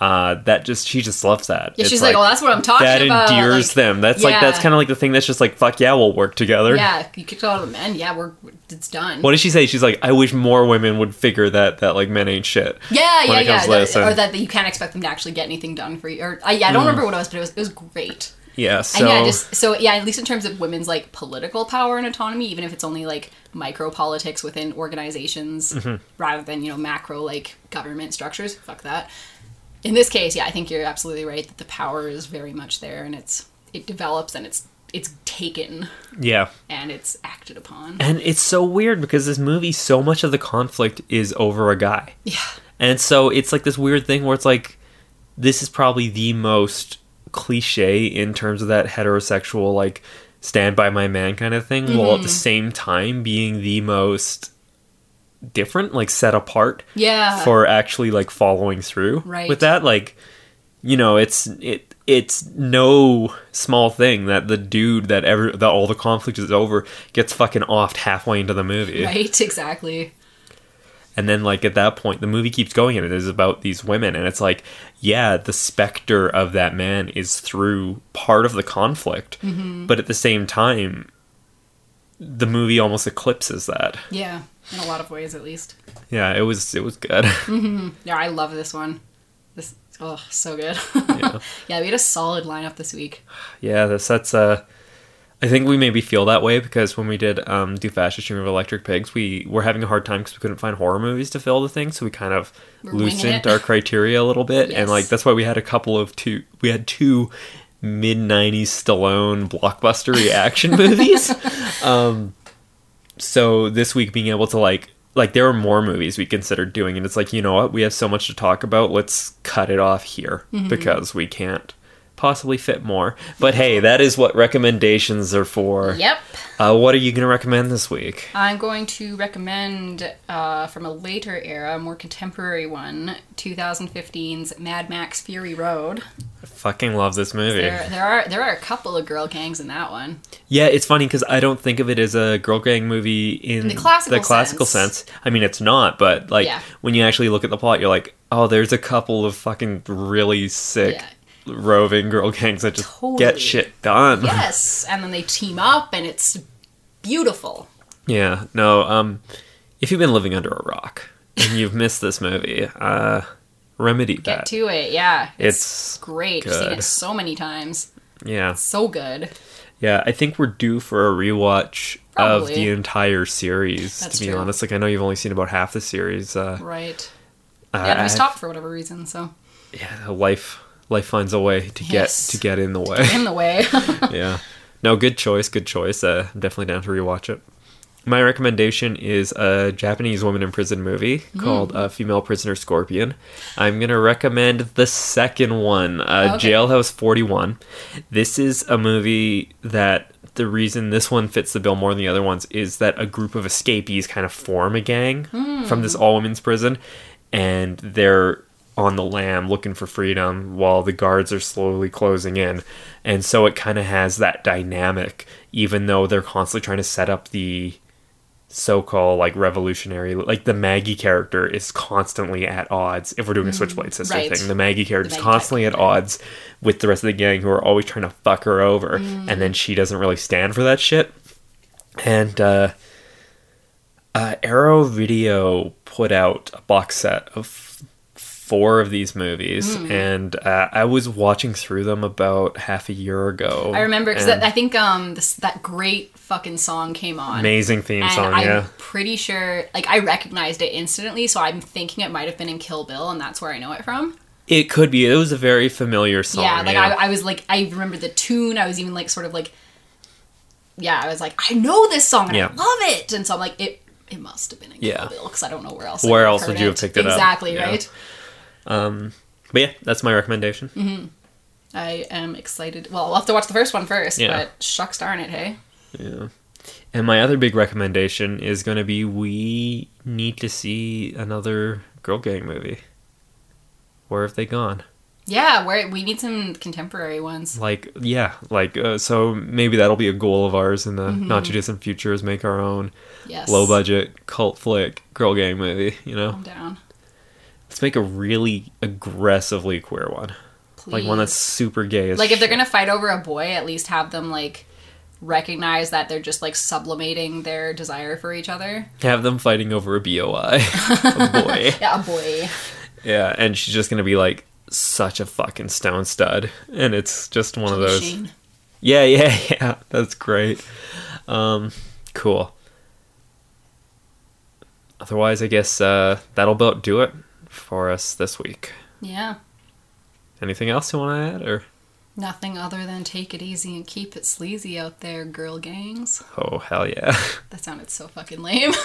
uh, that just she just loves that. Mm-hmm. Yeah, It's she's like, "Oh, that's what I'm talking that about." That endears Like, them. That's like that's kind of like the thing that's just like fuck yeah, we'll work together. Yeah, you kicked all the men. Yeah, we're it's done. What did she say? She's like, I wish more women would figure that that like men ain't shit. yeah, yeah, yeah. that- or that, that you can't expect them to actually get anything done for you. Or I, yeah, I don't remember what it was, but it was it was great. Yeah. And So yeah, just so yeah, at least in terms of women's like political power and autonomy, even if it's only like micro politics within organizations Mm-hmm. rather than you know macro like government structures. Fuck that. In this case, yeah, I think you're absolutely right that the power is very much there, and it's it develops and it's it's taken yeah. and it's acted upon. And it's so weird because this movie, so much of the conflict is over a guy. Yeah, And so it's like this weird thing where it's like, this is probably the most cliche in terms of that heterosexual, like, stand by my man kind of thing, while at Mm-hmm. the same time being the most different, like, set apart yeah. for actually, like, following through Right. with that. Like, you know, it's, it, it's no small thing that the dude that ever that all the conflict is over gets fucking offed halfway into the movie. right, exactly. And then, like, at that point, the movie keeps going and it is about these women. And it's like, yeah, the specter of that man is through part of the conflict. Mm-hmm. But at the same time, the movie almost eclipses that. Yeah, in a lot of ways, at least. Yeah, it was, it was good. Yeah, I love this one. This oh, so good. Yeah. yeah, we had a solid lineup this week. yeah, this, that's, uh, I think we maybe feel that way because when we did um, do Fascist Stream of Electric Pigs, we were having a hard time because we couldn't find horror movies to fill the thing, so we kind of We're loosened our criteria a little bit, Yes. and like that's why we had a couple of two. We had two mid '90s Stallone blockbuster action movies. Um, so this week, being able to like like there were more movies we considered doing, and it's like you know what, we have so much to talk about. Let's cut it off here Mm-hmm. because we can't possibly fit more. But hey, that is what recommendations are for. Yep. Uh, what are you going to recommend this week? I'm going to recommend uh, from a later era, a more contemporary one, 2015's Mad Max Fury Road. I fucking love this movie. There, there are there are a couple of girl gangs in that one. Yeah, it's funny because I don't think of it as a girl gang movie in, the classical classical sense. sense. I mean, it's not, but like Yeah. when you actually look at the plot, you're like, oh, there's a couple of fucking really sick Yeah. Roving girl gangs that just Totally. get shit done. Yes, and then they team up, and it's beautiful. Yeah, no. Um, if you've been living under a rock and you've missed this movie, uh, remedy Get that. to it, yeah. It's great. I've seen it so many times. yeah, So good. yeah. I think we're due for a rewatch of the entire series. That's to be true. honest, like I know you've only seen about half the series. Uh, Right. uh, Yeah, we stopped for whatever reason, so yeah, life life finds a way to get Yes. to get in the way. in the way. yeah. No, good choice, good choice. Uh, I'm definitely down to rewatch it. My recommendation is a Japanese woman in prison movie Hmm. called uh, Female Prisoner Scorpion. I'm going to recommend the second one, uh, Okay. Jailhouse 41. This is a movie that the reason this one fits the bill more than the other ones is that a group of escapees kind of form a gang from this all women's prison, and they're on the lam looking for freedom while the guards are slowly closing in. And so it kind of has that dynamic, even though they're constantly trying to set up the so-called like revolutionary like the maggie character is constantly at odds if we're doing a switchblade sister right. thing. The maggie character is Maggie constantly at odds with the rest of the gang who are always trying to fuck her over and then she doesn't really stand for that shit. And uh uh, Arrow Video put out a box set of four of these movies, Hmm. and uh, I was watching through them about half a year ago. I remember because I think um this that great fucking song came on. amazing theme and song, I'm yeah. pretty sure, like, I recognized it instantly, so I'm thinking it might have been in Kill Bill, and that's where I know it from. It could be. It was a very familiar song. yeah, like I, I was like, I remember the tune. I was even like, sort of like, yeah, I was like, I know this song and Yeah. I love it, and so I'm like, it, it must have been in Kill Yeah. Bill because I don't know where else. Where else would you have picked it up? Exactly Yeah. right. But yeah, that's my recommendation. Mm-hmm. I am excited. Well, I'll have to watch the first one first, Yeah. but shucks darn it, hey. Yeah. And my other big recommendation is going to be we need to see another Girl Gang movie. Where have they gone? Yeah, where we need some contemporary ones. Like, yeah, like uh, so maybe that'll be a goal of ours in the not too distant future is make our own Yes. low budget cult flick girl gang movie. You know, I'm down. Let's make a really aggressively queer one, Please. like one that's super gay. Like if they're gonna fight over a boy, at least have them like recognize that they're just like sublimating their desire for each other. have them fighting over a boi, a boy. Yeah, a boy. Yeah, and she's just gonna be like such a fucking stone stud, and it's just one of those. Yeah, yeah, yeah. That's great. Um, cool. Otherwise, I guess uh, that'll about do it for us this week. Yeah. Anything else you want to add, or Nothing other than take it easy and keep it sleazy out there, girl gangs. oh hell yeah, That sounded so fucking lame.